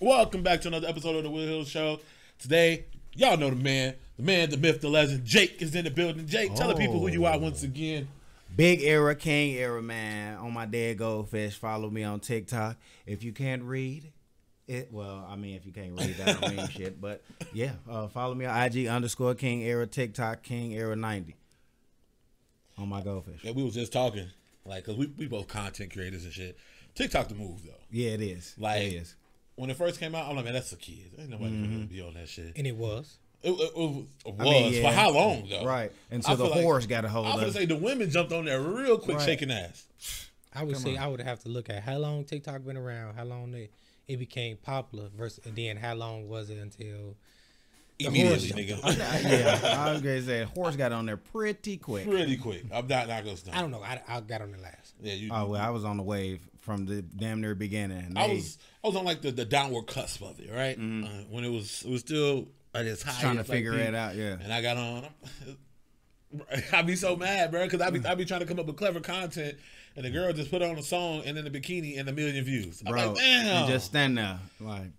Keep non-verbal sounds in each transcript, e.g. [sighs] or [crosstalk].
Welcome back to another episode of the Will Hill Show. Today, y'all know the man, the man, the myth, the legend. Jake is in the building. Jake, tell the people who you are once again. Big era, king era, man. On my dead goldfish. Follow me on TikTok. If you can't read, it well, I mean, if you can't read, that don't mean [laughs] shit. But yeah, uh, follow me on IG underscore King Era TikTok King Era ninety. On my goldfish. Yeah, we was just talking, like, cause we, we both content creators and shit. TikTok the move though. Yeah, it is. Like, it is. When it first came out, I'm like, man, that's a kid. Ain't nobody gonna mm-hmm. be on that shit. And it was. It, it, it was, I mean, yeah. for how long though? Right. I Until the feel like- horse got a hold of it. I was gonna say the women jumped on there real quick, Right. shaking ass. I would Come say on. I would have to look at how long TikTok been around, how long it, it became popular, versus and then how long was it until Immediately, horse nigga. yeah, I was gonna say horse got on there pretty quick. Pretty quick. I'm not not gonna Stop. I don't know. I, I got on the last. Yeah, you. Oh well, I was on the wave from the damn near beginning. and I was I was on like the, the downward cusp of it, right? Uh, when it was it was still at its high. Mm-hmm. trying to figure it out. Yeah. And I got on. [laughs] I'd be so mad, bro, because I'd be I be trying to come up with clever content, and the girl just put on a song and then the bikini and a million views. I'm Bro, like, damn. just stand there like,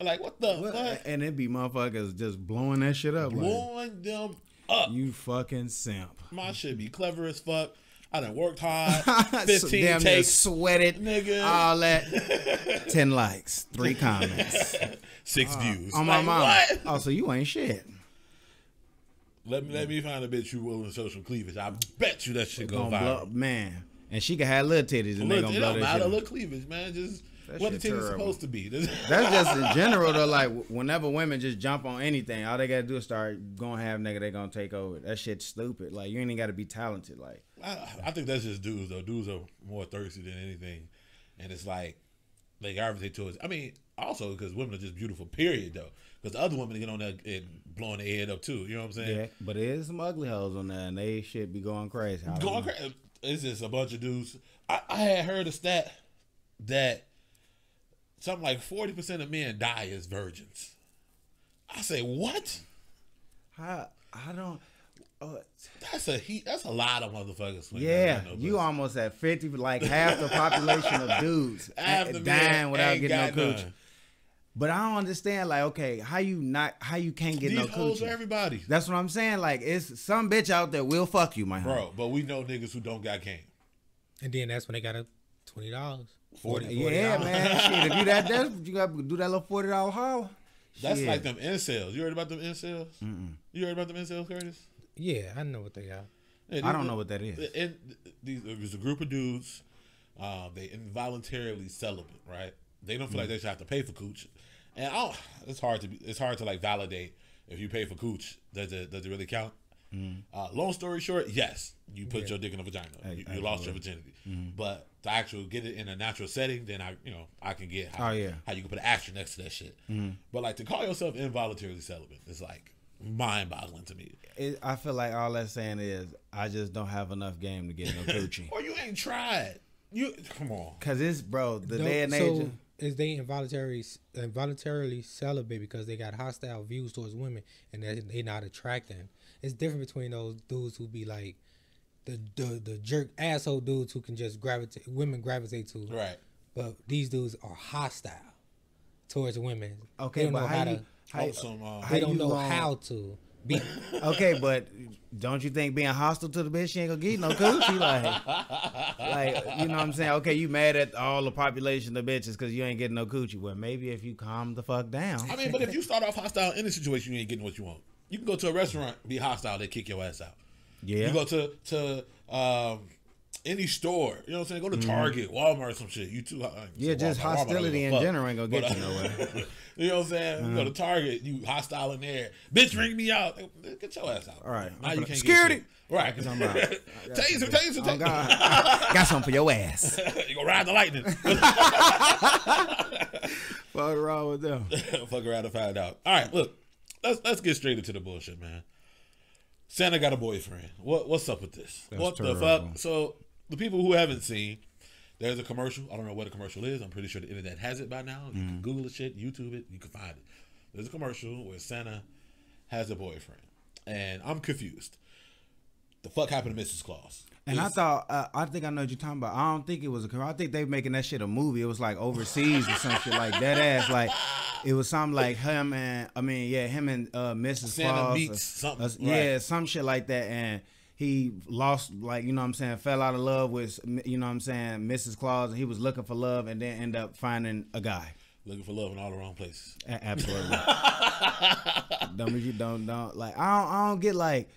like what the what? fuck? and it'd be motherfuckers just blowing that shit up. Like, Blowing them up. you fucking simp. My shit be clever as fuck. I done worked hard. [laughs] Fifteen damn near takes. sweated, Nigga. all that. [laughs] Ten likes, three comments [laughs] Six uh, views. on my mom. What? Oh, so you ain't shit. Let me let me find a bitch you willing to show some cleavage. I bet you that shit go viral. blow, man. And she can have little titties, and they Look, gonna it blow don't matter. shit. Look cleavage, man. Just That what the titties terrible. supposed to be. That's just in general though. Like whenever women just jump on anything, all they gotta do is start going have nigga. They gonna take over. That shit's stupid. Like you ain't even gotta be talented. Like I, I think that's just dudes though. Dudes are more thirsty than anything, and it's like they gravitate towards. I mean, also because women are just beautiful. Period, though. Because the other women get on there and blowing their head up too. You know what I'm saying? yeah, but there is some ugly hoes on there, and they should be going crazy. I Going crazy. It's just a bunch of dudes. I, I had heard a stat that something like forty percent of men die as virgins. I say what? I I don't. Uh, That's a heat. That's a lot of motherfuckers. yeah, no you almost at fifty, like half the population of dudes [laughs] Half dying men without getting no got cooch. none. But I don't understand. Like, okay, how you not? How you can't get These no hoes are coochie? everybody, That's what I'm saying. Like, it's some bitch out there will fuck you, my bro. But we know niggas who don't got game. And then that's when they got a twenty dollars. 40, Yeah, man. Shit, if you that desperate, you got to do that little forty dollar holler. That's Shit. like them incels. You heard about them incels? You heard about them incels, Curtis? Yeah, I know what they are. Yeah, I don't know what that is. And these there's a group of dudes. Um, they involuntarily celibate, right? They don't feel like they should have to pay for cooch, and I don't, it's hard to be, it's hard to like validate if you pay for cooch. Does it does it really count? Uh, long story short, yes, you put your dick in a vagina. You, you lost your virginity, but to actually get it in a natural setting, then I you know I can get how, Oh, yeah. how you can put an asterisk next to that shit. But like to call yourself involuntarily celibate is like mind boggling to me. It, I feel like all that's saying is I just don't have enough game to get no [laughs] coochie. Or you ain't tried. You come on. Cause it's bro, the No, day and age. of- is they involuntary involuntarily celibate because they got hostile views towards women and they they not attracting. It's different between those dudes who be like the the, the jerk asshole dudes who can just gravitate women gravitate to. Right. But these dudes are hostile towards women. Okay, but how how, you- to. How- some, uh, how They don't know gonna- how to be. [laughs] Okay, but don't you think being hostile to the bitch she ain't gonna get no coochie? Like, like you know what I'm saying? Okay, you mad at all the population of bitches because you ain't getting no coochie. Well, maybe if you calm the fuck down. I mean, but if you start off hostile in a situation, you ain't getting what you want. You can go to a restaurant, be hostile, they kick your ass out. yeah. You go to to um, any store, you know what I'm saying? Go to Target, Walmart, some shit. You too. Mm-hmm. Yeah, Walmart- just Walmart hostility a in general ain't gonna get But, you nowhere. [laughs] you know what I'm saying? You go to Target, you hostile in there. Bitch, ring me out. Get your ass out. All right. Now I'm you can't Security. get shit. Right. What I'm about. [laughs] taser, taser, Oh, taser. [laughs] God. Got something for your ass. you gonna ride the lightning. Fuck wrong with them? Fuck around and find out. All right, look, let's let's get straight into the bullshit, man. Santa got a boyfriend. What what's up with this? That's what the fuck? So the people who haven't seen, there's a commercial. I don't know what a commercial is. I'm pretty sure the internet has it by now. You Mm-hmm. can Google the shit, YouTube it, you can find it. There's a commercial where Santa has a boyfriend, and I'm confused. The fuck happened to Mrs. Claus? And I thought, uh, I think I know what you're talking about. I don't think it was a commercial. I think they making that shit a movie. It was like overseas or some shit like that ass. Like it was something like him and I mean, yeah, him and uh, Mrs. Santa Claus. meets uh, something, uh, yeah, right. some shit like that. And he lost, like you know what I'm saying, fell out of love with you know what I'm saying, Mrs. Claus, and he was looking for love, and then end up finding a guy. looking for love in all the wrong places. A- Absolutely. [laughs] don't you don't don't like I don't I don't get like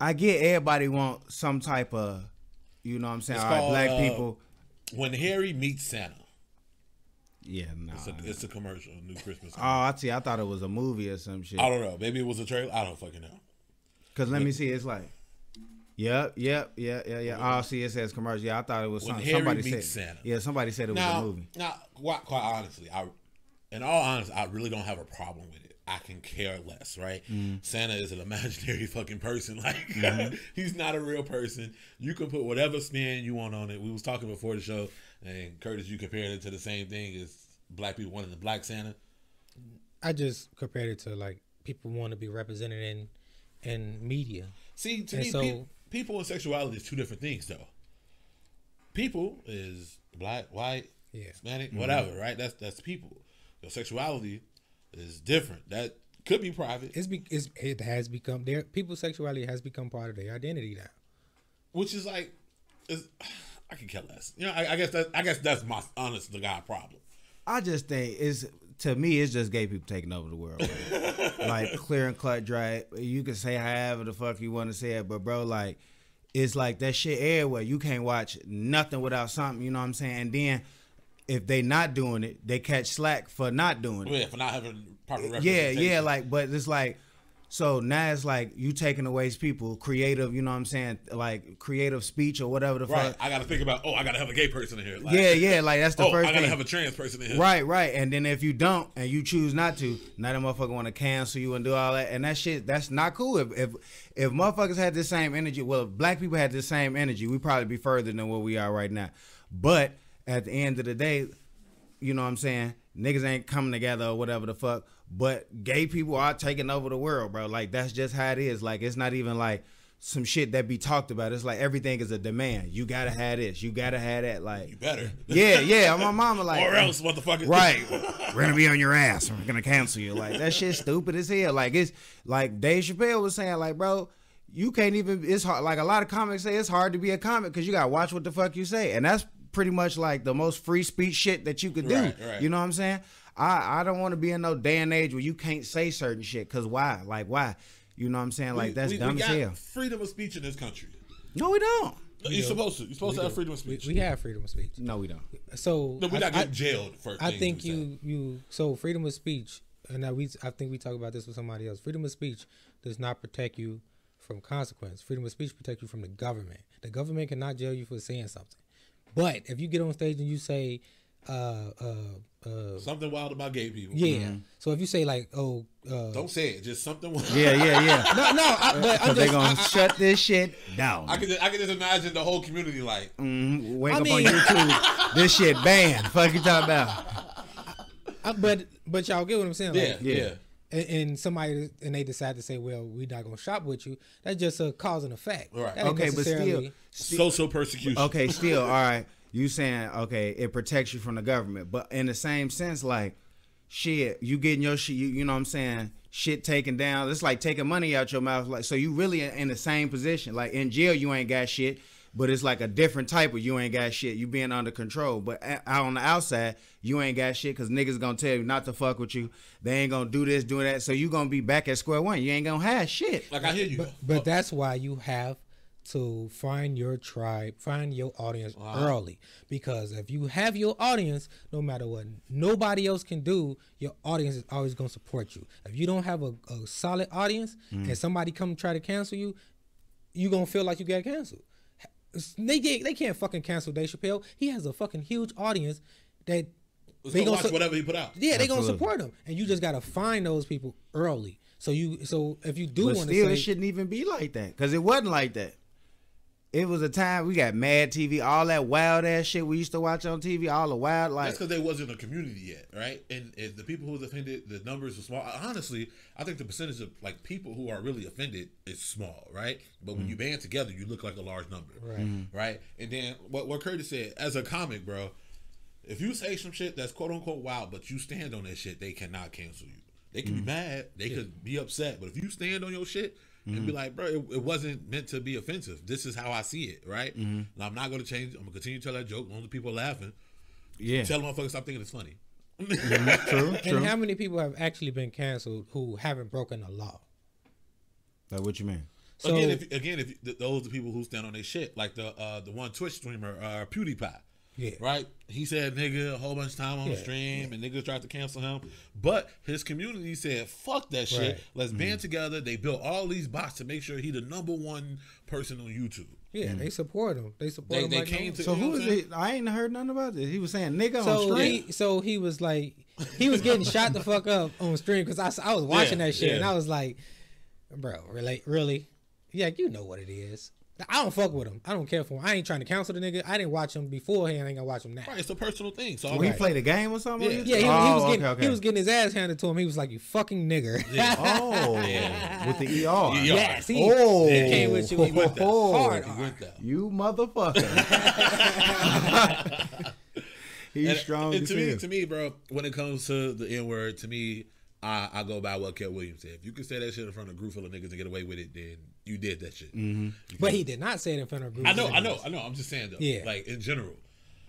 I get everybody want some type of you know what I'm saying It's all right, called, black uh, people When Harry meets Santa. yeah no It's a, it's a commercial, a new Christmas. oh I see I thought it was a movie or some shit I don't know. Maybe it was a trailer. I don't fucking know. Cuz let me see it's like Yep, yep, yeah, yeah, yeah. Oh, see, it says commercial. Yeah, I thought it was When some, Harry somebody meets said. Santa. Yeah, somebody said it was a movie. now, quite, quite honestly, I, in all honesty, I really don't have a problem with it. I can care less, right? Mm-hmm. Santa is an imaginary [laughs] fucking person. Like [laughs] he's not a real person. You can put whatever spin you want on it. We was talking before the show, and Curtis, you compared it to the same thing as black people wanting the black Santa. I just compared it to like people want to be represented in in media. See, to And me, so- pe- people and sexuality is two different things, though. People is black, white, Yeah. Hispanic, mm-hmm. whatever, right? That's that's people. Your sexuality is different. That could be private, It's, be, it's it has become their people's sexuality has become part of their identity now. which is like, is [sighs] I can care less. You know, I, I guess that I guess that's my honest to God problem. I just think it's to me it's just gay people taking over the world. [laughs] like clear and cut dry. You can say however the fuck you want to say it, but bro, like it's like that shit everywhere. You can't watch nothing without something. You know what I'm saying? And then if they not doing it, they catch slack for not doing it. Yeah, for not having proper Yeah, yeah, like, but it's like, so now it's like you taking away people creative. You know what I'm saying? Like creative speech or whatever the right. fuck. I got to think about. Oh, I got to have a gay person in here. Like, Yeah, yeah, like that's the [laughs] oh, first I got to thing. have a trans person in here. Right, right. And then if you don't and you choose not to, now that motherfucker want to cancel you and do all that. And that shit, that's not cool. If if if motherfuckers had the same energy, well, if black people had the same energy, we'd probably be further than what we are right now. But at the end of the day, you know what I'm saying? Niggas ain't coming together or whatever the fuck. But gay people are taking over the world, bro. Like that's just how it is. Like it's not even like some shit that be talked about. It's like everything is a demand. You gotta have this. You gotta have that. Like You better. [laughs] yeah, yeah. My mama like or else, motherfucker. Right. [laughs] We're gonna be on your ass. We're gonna cancel you. Like that shit's stupid as hell. Like it's like Dave Chappelle was saying, like, bro, you can't even it's hard like a lot of comics say it's hard to be a comic because you gotta watch what the fuck you say. And that's pretty much like the most free speech shit that you could do. Right, right. You know what I'm saying? I, I don't want to be in no day and age where you can't say certain shit. Cause why? Like why? You know what I'm saying? Like We- that's we, dumb we as got hell. freedom of speech in this country. No, we don't. You're supposed to. You're supposed to have freedom of speech. we have freedom of speech. No, we don't. So no, we're I- not I- getting jailed for. I think we say. you you so freedom of speech, and now we I think we talk about this with somebody else. Freedom of speech does not protect you from consequence. Freedom of speech protects you from the government. The government cannot jail you for saying something. But if you get on stage and you say, uh, uh, uh, something wild about gay people. yeah. So if you say like, oh, uh, Don't say it. Just something. Wild. Yeah, yeah, yeah. [laughs] no, no, I, but I'm Cause they just, gonna I- shut this shit down. I can. Just, I can just imagine the whole community like. Mhm. Wake I up mean- on YouTube. [laughs] this shit banned. Fuck you talking about? I- but but y'all get what I'm saying? Yeah, Like, yeah. and, and somebody and they decide to say, well, we're not gonna shop with you. That's just a cause and effect. Right. That Okay, but still, necessarily- Social persecution. okay, still, all right. You saying okay? It protects you from the government, but in the same sense, like shit, you getting your shit. You, you know what I'm saying? Shit taken down. It's like taking money out your mouth. Like so, you really in the same position. Like in jail, you ain't got shit. But it's like a different type of you ain't got shit. You being under control. But out on the outside, you ain't got shit because niggas gonna tell you not to fuck with you. They ain't gonna do this, do that. So you gonna be back at square one. You ain't gonna have shit. Like I hear you. But, but that's why you have to find your tribe, find your audience early. Because if you have your audience, no matter what nobody else can do, your audience is always going to support you. If you don't have a, a solid audience mm. and somebody come try to cancel you, you're going to feel like you got canceled. They, get, they can't fucking cancel Dave Chappelle. He has a fucking huge audience that Let's they go gonna watch su- whatever he put out. yeah, they gonna support him, and you just gotta find those people early. So you, so if you do But want still, to it shouldn't even be like that because it wasn't like that. It was a time we got Mad TV, all that wild ass shit we used to watch on TV, all the wild like That's because they wasn't a community yet, right? And, and the people who was offended, the numbers were small. Honestly, I think the percentage of like people who are really offended is small, right? But when you mm. band together, you look like a large number, Right. Mm. Right? And then what what Curtis said, as a comic, bro, if you say some shit that's quote unquote wild, but you stand on that shit, they cannot cancel you. They can be mm. mad, they could be upset, but if you stand on your shit and be like, bro, it, it wasn't meant to be offensive. This is how I see it, right? And I'm not gonna change. I'm gonna continue to tell that joke. Long as people are laughing, yeah, tell motherfuckers stop thinking it's funny. true, [laughs] true. And how many people have actually been canceled who haven't broken the law? like what you mean? So again, if again, if th- those are people who stand on their shit, like the uh, the one Twitch streamer, uh, PewDiePie, yeah, right? He said nigga a whole bunch of time on the Yeah, stream, and niggas tried to cancel him, but his community said fuck that shit. Right. Let's band mm-hmm. together. They built all these bots to make sure he the number one person on YouTube. yeah, they mm-hmm. support him. They support They- him. they like came no- to- So you know who what is it? I ain't heard nothing about this. He was saying nigga on So stream. he, so he was like, he was getting [laughs] shot the fuck up on stream because I, I was watching Yeah, that shit and. I was like, bro, really, really, yeah, you know what it is. I don't fuck with him. I don't care for him. I ain't trying to counsel the nigga. I didn't watch him beforehand. I ain't gonna watch him now. Right, it's a personal thing. So When he like, played a game or something. Yeah. Yeah, he, YouTube? he Oh, was getting okay, okay. he was getting his ass handed to him. He was like, "You fucking nigger." [laughs] Oh, Yeah. with the ER. Yeah. yes, he, Oh. he came with you with went there. hard. he went there. You motherfucker. [laughs] He's And- strong and to me, to me, bro, when it comes to the N word, to me, I, I go by what Katt Williams said. If you can say that shit in front of a group full of niggas and get away with it, then you did that shit. Mm-hmm. But he did not say it in front of a group. I of know, I know, I know. I'm just saying though. Yeah. Like in general,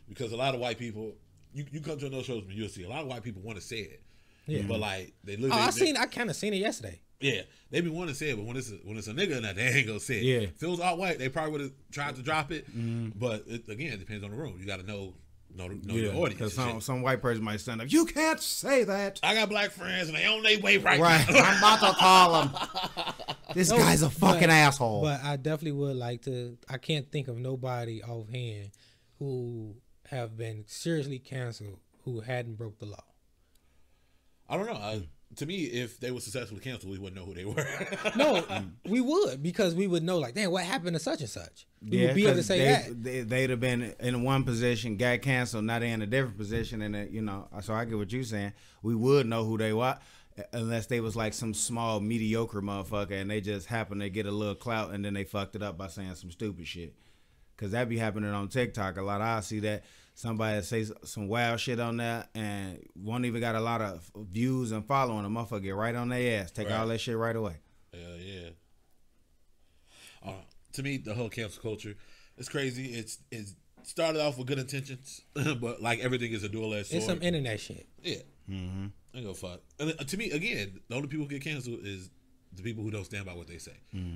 because a lot of white people, you, you come to those shows, and you'll see a lot of white people want to say it. Yeah. But like they Oh, literally, I they- seen. I kind of seen it yesterday. Yeah, they be wanting to say it, but when it's a, when it's a nigga in that, they ain't gonna say it. Yeah. if it was all white, they probably would have tried to drop it. But it, again, it depends on the room. You got to know know, know your audience. because some, some white person might stand up. You can't say that. I got black friends and they on their way right, Right. now. I'm about to call them. [laughs] This No, guy's a fucking but- asshole. But I definitely would like to. I can't think of nobody offhand who have been seriously canceled who hadn't broke the law. I don't know. I, to me, if they were successfully canceled, we wouldn't know who they were. [laughs] No, we would because we would know like, damn, what happened to such and such. We would be able to 'cause say they, that. They, they'd have been in one position, got canceled. Now they're in a different position, and uh, you know. So I get what you're saying. We would know who they were, unless they was like some small mediocre motherfucker, and they just happened to get a little clout, and then they fucked it up by saying some stupid shit. Cause that be happening on TikTok a lot. I see that somebody say some wild shit on there, and won't even got a lot of views and following. A motherfucker get right on their ass, take Right. all that shit right away. Hell yeah. Uh, to me, the whole cancel culture, it's crazy. It's it's started off with good intentions, [laughs] but like everything is a dual edged sword. It's some internet shit. yeah. Mm-hmm. I go fuck. And uh, to me, again, the only people who get canceled is the people who don't stand by what they say.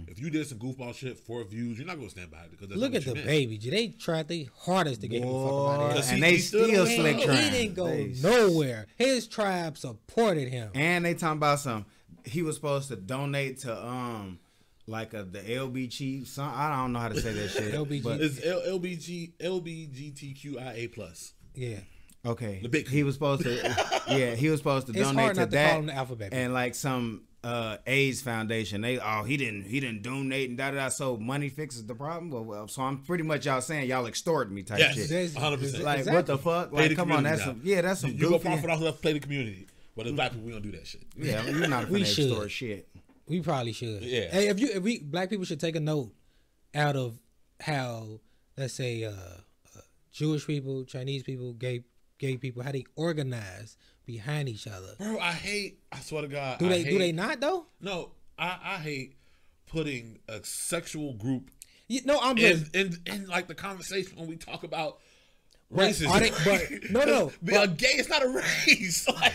If you did some goofball shit for views, you're not gonna stand by it because that's Look not at what the meant. baby. G. They tried their hardest to get him the fuck out of here. Cause and he- they he stood still slick his He didn't go They- nowhere. His tribe supported him. And they talking about some. He was supposed to donate to um, like a the LBG. Some I don't know how to say that shit. LBG. but- It's L- LBG LBGTQIA plus. Yeah. okay. The big- He was supposed to. [laughs] yeah, he was supposed to It's donate hard to not to that. call him the alphabet. and like some uh AIDS foundation. They oh he didn't he didn't donate and da da da. So money fixes the problem. Well, well, so I'm pretty much y'all saying y'all extorting me type Yes, shit. There's- 100. percent Like Exactly. what the fuck? Play Like the come on, that's now. some yeah, that's some You go goofy. profit off of play the community, but as black people, we don't do that shit. yeah, you're not We gonna should. extort shit. We probably should. Yeah. Hey, if you if we black people should take a note out of how let's say uh, uh Jewish people, Chinese people, gay gay people, how they organize behind each other. Bro, I hate. I swear to God. Do I they hate, do they not though? No, I, I hate putting a sexual group You, no, I'm in, just in in like the conversation when we talk about racism. Are they- but- [laughs] no, no, Be a gay is not a race. [laughs] Like,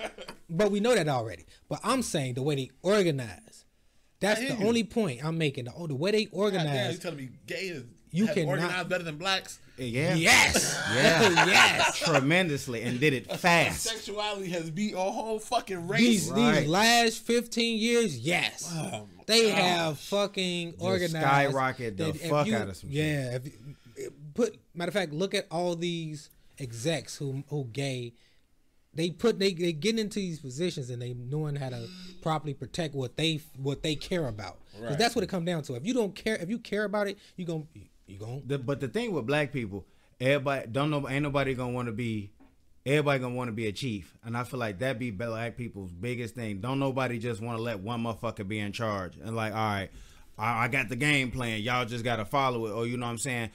[laughs] but we know that already. But I'm saying the way they organize. That's the you. only point I'm making. The, oh, the way they God damn, organize. you telling me gay is You have cannot- organized better than blacks? Eh, yeah. Yes. Yeah. [laughs] yes. [laughs] Tremendously and did it [laughs] fast. Sexuality has beat a whole fucking race. These Right. these last 15 years, yes. Oh they gosh. have fucking organized skyrocket the that fuck you- out of some shit. Yeah, if you- eh, put matter of fact, look at all these execs who who gay they put they they get into these positions and they knowing how to properly protect what they what they care about. Right. That's what it comes down to. If you don't care, if you care about it, you gon' you gon' The, but the thing with black people, everybody don't know. Ain't nobody gonna want to be. Everybody gonna want to be a chief, and I feel like that be black people's biggest thing. Don't nobody just want to let one motherfucker be in charge and like, all right, I, I got the game plan. Y'all just gotta follow it, or you know what I'm saying?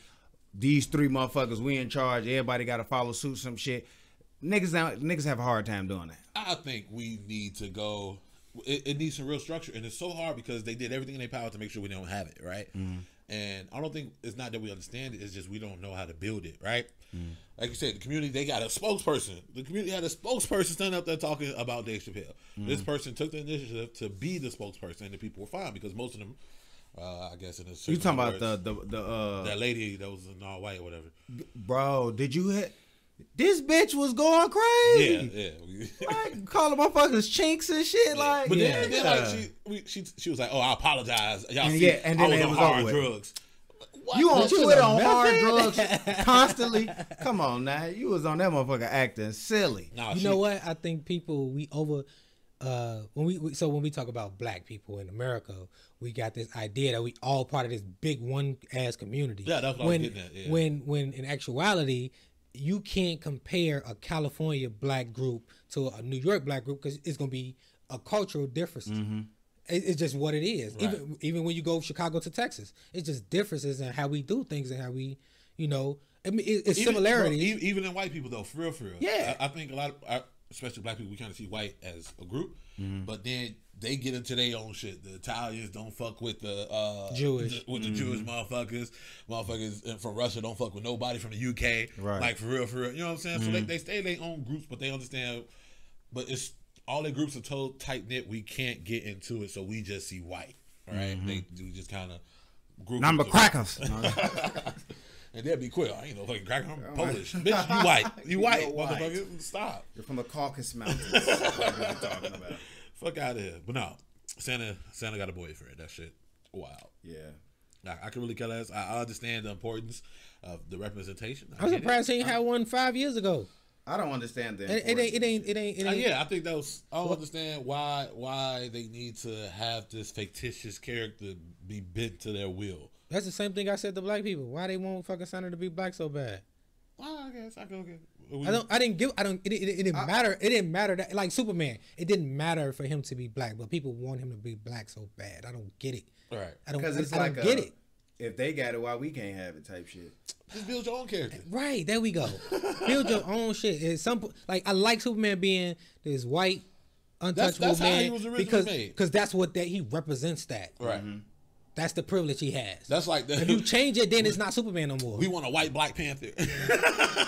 These three motherfuckers, we in charge. Everybody gotta follow suit. Some shit. Niggas, now- niggas have a hard time doing that. I think we need to go. It, it needs some real structure, and it's so hard because they did everything in their power to make sure we don't have it, right? Mm-hmm. And I don't think it's not that we understand it; it's just we don't know how to build it, right? Like you said, the community they got a spokesperson. The community had a spokesperson standing up there talking about Dave Chappelle. This person took the initiative to be the spokesperson, and the people were fine because most of them, uh, I guess, in a You talking about the the the uh, that lady that was in all white or whatever? bro? Did you hit? This bitch was going crazy. yeah. Yeah. like calling motherfuckers chinks and shit. Like, But yeah. then, then like she, we, she, she was like, "Oh, I apologize." Y'all And see, yeah, and then I was it on was hard over drugs. What? You on But you Twitter on on hard drugs [laughs] constantly? Come on now, you was on that motherfucker acting silly. Nah, you she- know what? I think people we over uh when we, we so when we talk about black people in America, we got this idea that we all part of this big one ass community. Yeah, that's what I was when, getting at, yeah. When when in actuality, you can't compare a California black group to a New York black group because it's gonna be a cultural difference. It- It's just what it is. Mm-hmm. Right. Even even when you go Chicago to Texas, it's just differences in how we do things and how we, you know, I mean, it, it's even, similarities. bro, even in white people though, for real, for real. Yeah. I, I think a lot of, I, especially black people, we kind of see white as a group, Mm-hmm. but then they get into their own shit. The Italians don't fuck with the uh, Jewish. the- with the Jewish mm-hmm. motherfuckers. Motherfuckers from Russia don't fuck with nobody from the UK. Right. Like for real, for real. You know what I'm saying? So they, mm-hmm. they stay in their own groups, but they understand. But it's all their groups are so tight knit. We can't get into it, so we just see white. Right? Mm-hmm. They we just kind of group Number crackers. [laughs] and they'll be quick. I ain't no fucking cracker. I'm oh, Polish. Bitch, you white. [laughs] You white, You're white. motherfucker. Stop. You're from the Caucasus Mountains. [laughs] What we're talking about. Fuck out of here. But no, Santa Santa got a boyfriend. That shit. Wow. Yeah. I, I can really care less. I, I understand the importance of the representation. I I'm get it. surprised he ain't had one five years ago. I don't understand that. It, it ain't. It ain't. It ain't. It Uh, yeah, I think that was. I don't understand why why they need to have this fictitious character be bent to their will. That's the same thing I said to black people. Why they want fucking Santa to be black so bad? Well, I guess I go get. We, I don't. I didn't give. I don't. It, it, it didn't matter. It didn't matter that like Superman. It didn't matter for him to be black, but people want him to be black so bad. I don't get it. Right. I don't. Because it's I like don't a, get it. If they got it, why we can't have it? Type shit. Just build your own character. Right there we go. [laughs] Build your own shit. At some like I like Superman being this white, untouchable that's how man he was originally because because that's what that he represents. That Right. Mm-hmm. That's the privilege he has. That's like the. if you change it, then it's not Superman no more. we want a white Black Panther. [laughs]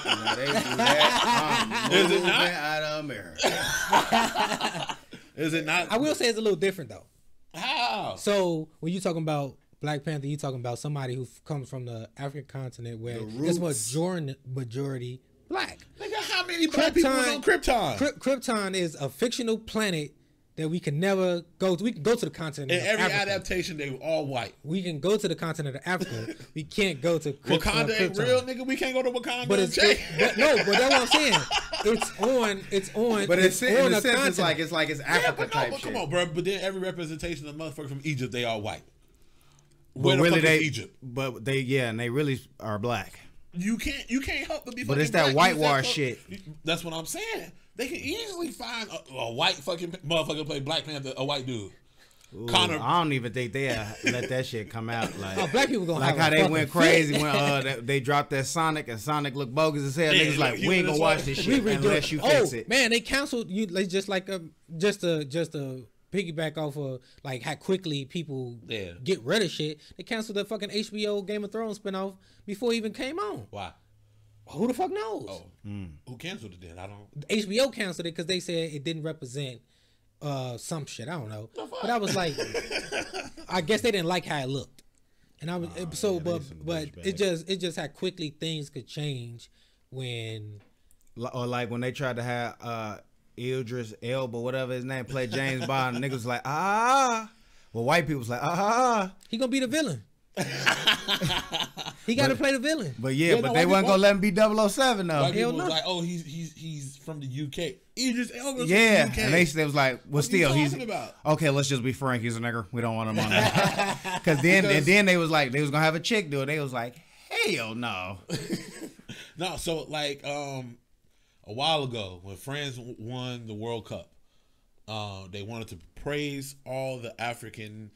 Now, they do that. [laughs] Is it not? out of America? [laughs] Is it not? I will say it's a little different though. How? So when you talking about Black Panther, you talking about somebody who f- comes from the African continent where it's roots. majority majority black. Look at how many black people on Krypton? Kryp- Krypton is a fictional planet that we can never go to. We can go to the continent In of every Africa. adaptation, they were all white. we can go to the continent of Africa. [laughs] we can't go to Kryp- Wakanda ain't real, nigga. We can't go to Wakanda. But it's it, but no, but that's what I'm saying. It's on. It's on. But it's, in on a a sense, it's like it's like it's yeah, Africa but no, type but shit. come on, bro. But then every representation of motherfucker from Egypt, they all white. But Where the really, fuck they is Egypt? but they yeah, and they really are black. You can't, you can't help but be. But it's that black. You whitewash shit. That's what I'm saying. They can easily find a, a white fucking motherfucker play Black Panther, a white dude. Ooh, Connor- I don't even think they uh, let that shit come out. [laughs] Like Oh, black people gonna like have how they went crazy when uh, they, they dropped that Sonic and Sonic looked bogus as hell. Yeah, Niggas like we ain't gonna watch this shit redo unless it. you oh, fix it. man, they canceled you like just like um just a just a piggyback off of like how quickly people Yeah. get rid of shit. They canceled the fucking HBO Game of Thrones spinoff before it even came on. Why? Who the fuck knows? Oh, who canceled it then? I don't. HBO canceled it because they said it didn't represent uh some shit. I don't know, but I was like, I guess they didn't like how it looked, and I was so yeah, but but douchebags. it just it just how quickly things could change when Or like when they tried to have uh Idris Elba, whatever his name, play James Bond, niggas was like ah. Well, white people's like ah. he gonna be the villain. He got to play the villain. But yeah, Yeah, but no, they white wasn't gonna let him be 007 though. White hell no. like, oh, he's he's he's from the UK. Idris Elba's from Yeah, the UK. and they, they was like, well, What still, he's about? okay. Let's just be frank. He's a nigger. We don't want him on that. [laughs] Because then, and then they was like, they was gonna have a chick do it. They was like, hell no. [laughs] No, so like um a while ago when France won the World Cup, uh, they wanted to praise all the African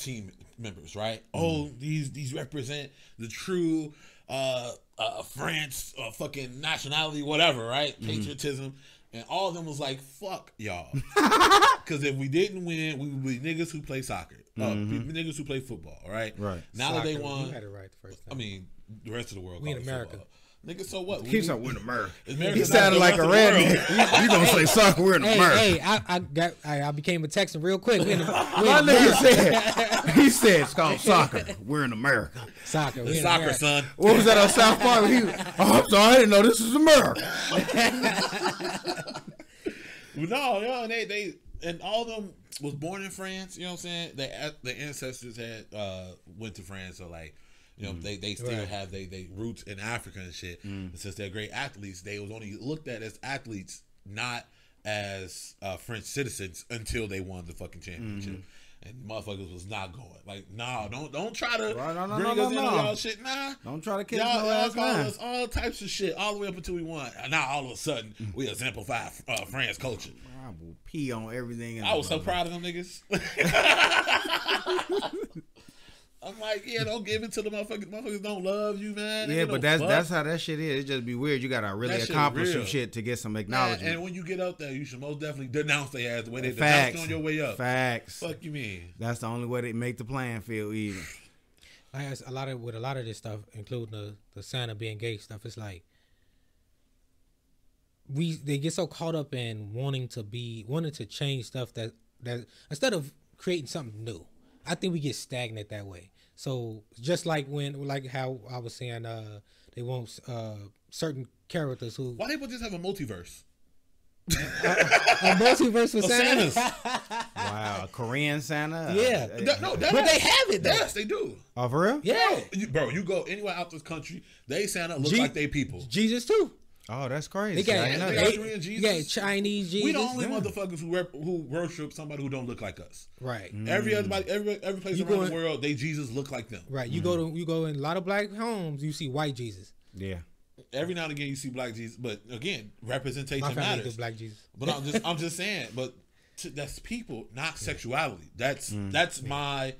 team members, right? Oh, these these represent the true uh, uh France uh, fucking nationality, whatever, right? Patriotism. And all of them was like, "Fuck y'all," [laughs] because if we didn't win, we would be niggas who play soccer, uh, niggas who play football, right? Right. Now that they won, You had it right the first time. I mean, the rest of the world. We in America. football. Nigga, so what? He's We- like, we're in America. He sounded like a rest of redneck. [laughs] You gonna say soccer? We're in Hey, America. hey, I, I got, I, I became a Texan real quick. We in, the, we My nigga said, [laughs] he said it's called soccer. We're in America. soccer. We in Soccer, America. son. What was that on South Park? He, [laughs] oh, I'm sorry, I didn't know this was America. No, yeah, and they they and all of them was born in France. You know what I'm saying? They the ancestors had uh went to France, so like. You know, they, they still Right. have they, they roots in Africa and shit. And since they're great athletes, they was only looked at as athletes, not as uh, French citizens until they won the fucking championship. And motherfuckers was not going. Like, nah, don't don't try to Right, no, no, bring no, us no, into no. y'all shit. Nah. Don't try to kill Y'all, y'all ass call man. us all types of shit all the way up until we won. And now all of a sudden we exemplify uh, France culture. I will pee on everything. in I the was so proud of them niggas. [laughs] [laughs] I'm like, yeah, don't give it to the motherfuckers. Motherfuckers don't love you, man. Yeah, but that's fuck. that's how that shit is. It just be weird. You gotta really That shit accomplish some shit to get some Man, acknowledgement. and when you get out there, you should most definitely denounce their ass the way they Facts. denounced on your way up. Facts. Fuck you mean? That's the only way to make the playing field even. [laughs] I said, a lot of with a lot of this stuff, including the the Santa being gay stuff, it's like we they get so caught up in wanting to be wanting to change stuff that that instead of creating something new, I think we get stagnant that way. So just like when like how I was saying, uh, they want uh certain characters who Why they would just have a multiverse? a multiverse for Of Santa. Santas. [laughs] Wow, a Korean Santa. Yeah. Uh, That- no, that- But they have it though. Yes, they do. oh, for real? Yeah, You- bro, you go anywhere out this country, they Santa look G- like they people. Jesus too. Oh, that's crazy. They got, I didn't they got they- Korean you got Jesus. Chinese Jesus. We the only Yeah. motherfuckers who rep, who worship somebody who don't look like us. Right. Every other body, every every place You around going- the world, they Jesus look like them. Right. You go to you go in a lot of black homes, you see white Jesus. Yeah. Every now and again, you see black Jesus, but again, representation My matters. black Jesus. But I'm just I'm just saying, but to, that's people, not sexuality. That's Mm. that's my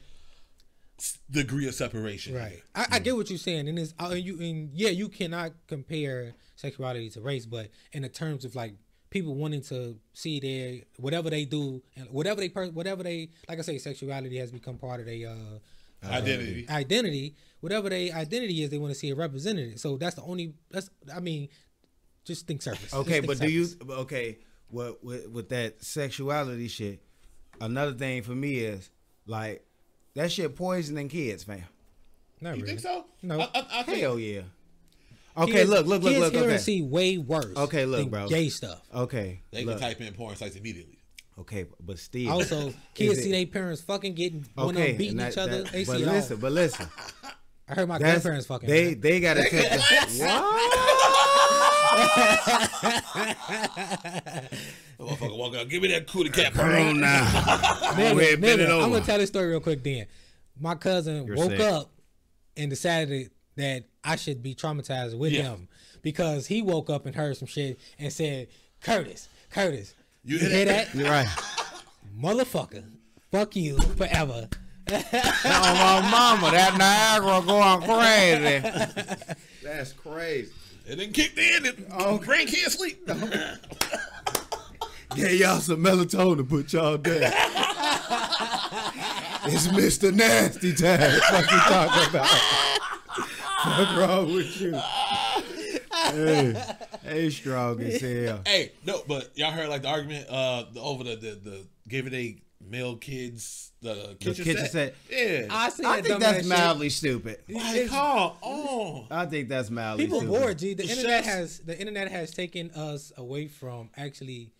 degree of separation. Right. I, I get what you're saying, and it's uh, you and yeah, you cannot compare sexuality to race, but in the terms of like people wanting to see their whatever they do and whatever they per- whatever they like I say, sexuality has become part of their uh, Identity. identity. Whatever their identity is, they want to see it represented. So that's the only. That's I mean, just think surface. Okay, think but do you surface. okay with, with with that sexuality shit? Another thing for me is like that shit poisoning kids, fam. Not You really. think so? No. I, I, I think, Hell yeah. Okay, Kids- look, look, look, kids look. here Okay, see way worse. Okay, look, than bro. Gay stuff. okay, They look. can type in porn sites immediately. Okay, but still. Also, [laughs] kids see their parents fucking getting one of okay, them beating and each other. that- they but see listen, all. but listen. [laughs] I heard my That's, grandparents fucking. they man. they gotta take the, [laughs] what? Motherfucker walk out, give me that cootie cat. Come on now. Nigga, Go ahead, bend nigga, it I'm gonna tell this story real quick. Then, my cousin You're woke sick. up and decided that I should be traumatized with Yeah. him because he woke up and heard some shit and said, "Curtis, Curtis, You you hear hear that? that, You're right. motherfucker? Fuck you forever." oh my mama, that Niagara going crazy. That's crazy. It didn't kick in. It, Oh. brain can't sleep. [laughs] Get y'all some melatonin to put y'all down. [laughs] it's Mr. Nasty time. What you talking about? What's wrong with you? Hey, hey, strong as hell. hey, no, but y'all heard like the argument uh over the the, the giving they male kids the kitchen, kitchen set. set. Yeah. I see I think dumbass that's shit. mildly stupid. Like, come on. I think that's mildly stupid. People stupid. bored, G. The The internet chefs- has the internet has taken us away from actually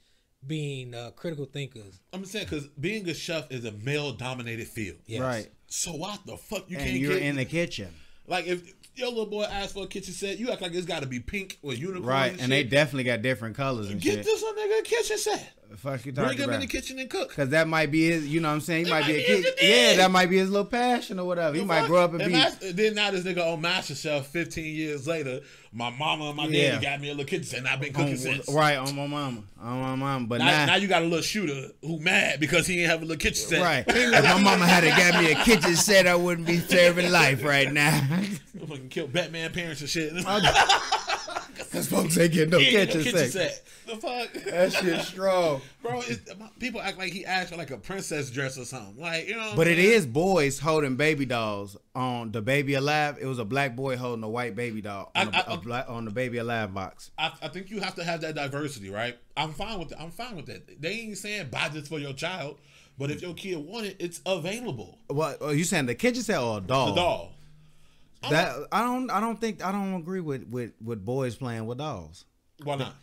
being uh, critical thinkers. I'm saying because being a chef is a male dominated field. Yes. Right. So what the fuck you And can't you're get in the kitchen. like if your little boy asked for a kitchen set, you act like it's got to be pink with unicorn. Right. and, And they definitely got different colors and get shit. this a nigga a kitchen set. Fuck you talking Bring him in the kitchen and cook. Cause that might be his, you know what I'm saying? He might be a might be his kid. Yeah, that might be his little passion or whatever. He The might fuck? grow up and And be. then now this nigga on MasterChef 15 years later, my mama and my Yeah. daddy got me a little kitchen set and I've been cooking on, since. right on my mama, on my mama. But Now, now, now you got a little shooter who mad because he ain't have a little kitchen set. right. [laughs] if my mama had a got me a kitchen set, I wouldn't be serving life right now. i [laughs] Fucking kill Batman parents and shit. [laughs] Cause folks ain't getting no ain't kitchen, no kitchen set. set. The fuck? That shit [laughs] strong. Bro, people act like he asked for like a princess dress or something. Like, you know. But it is boys holding baby dolls on the baby alive. It was a black boy holding a white baby doll on, I- a black, on the baby alive box. I, I think you have to have that diversity, right? I'm fine with that. I'm fine with that. They ain't saying buy this for your child, but if your kid want it, it's available. What are you saying? The kitchen set or a doll? The doll. That I don't. I don't think. I don't agree with with with boys playing with dolls. Why not?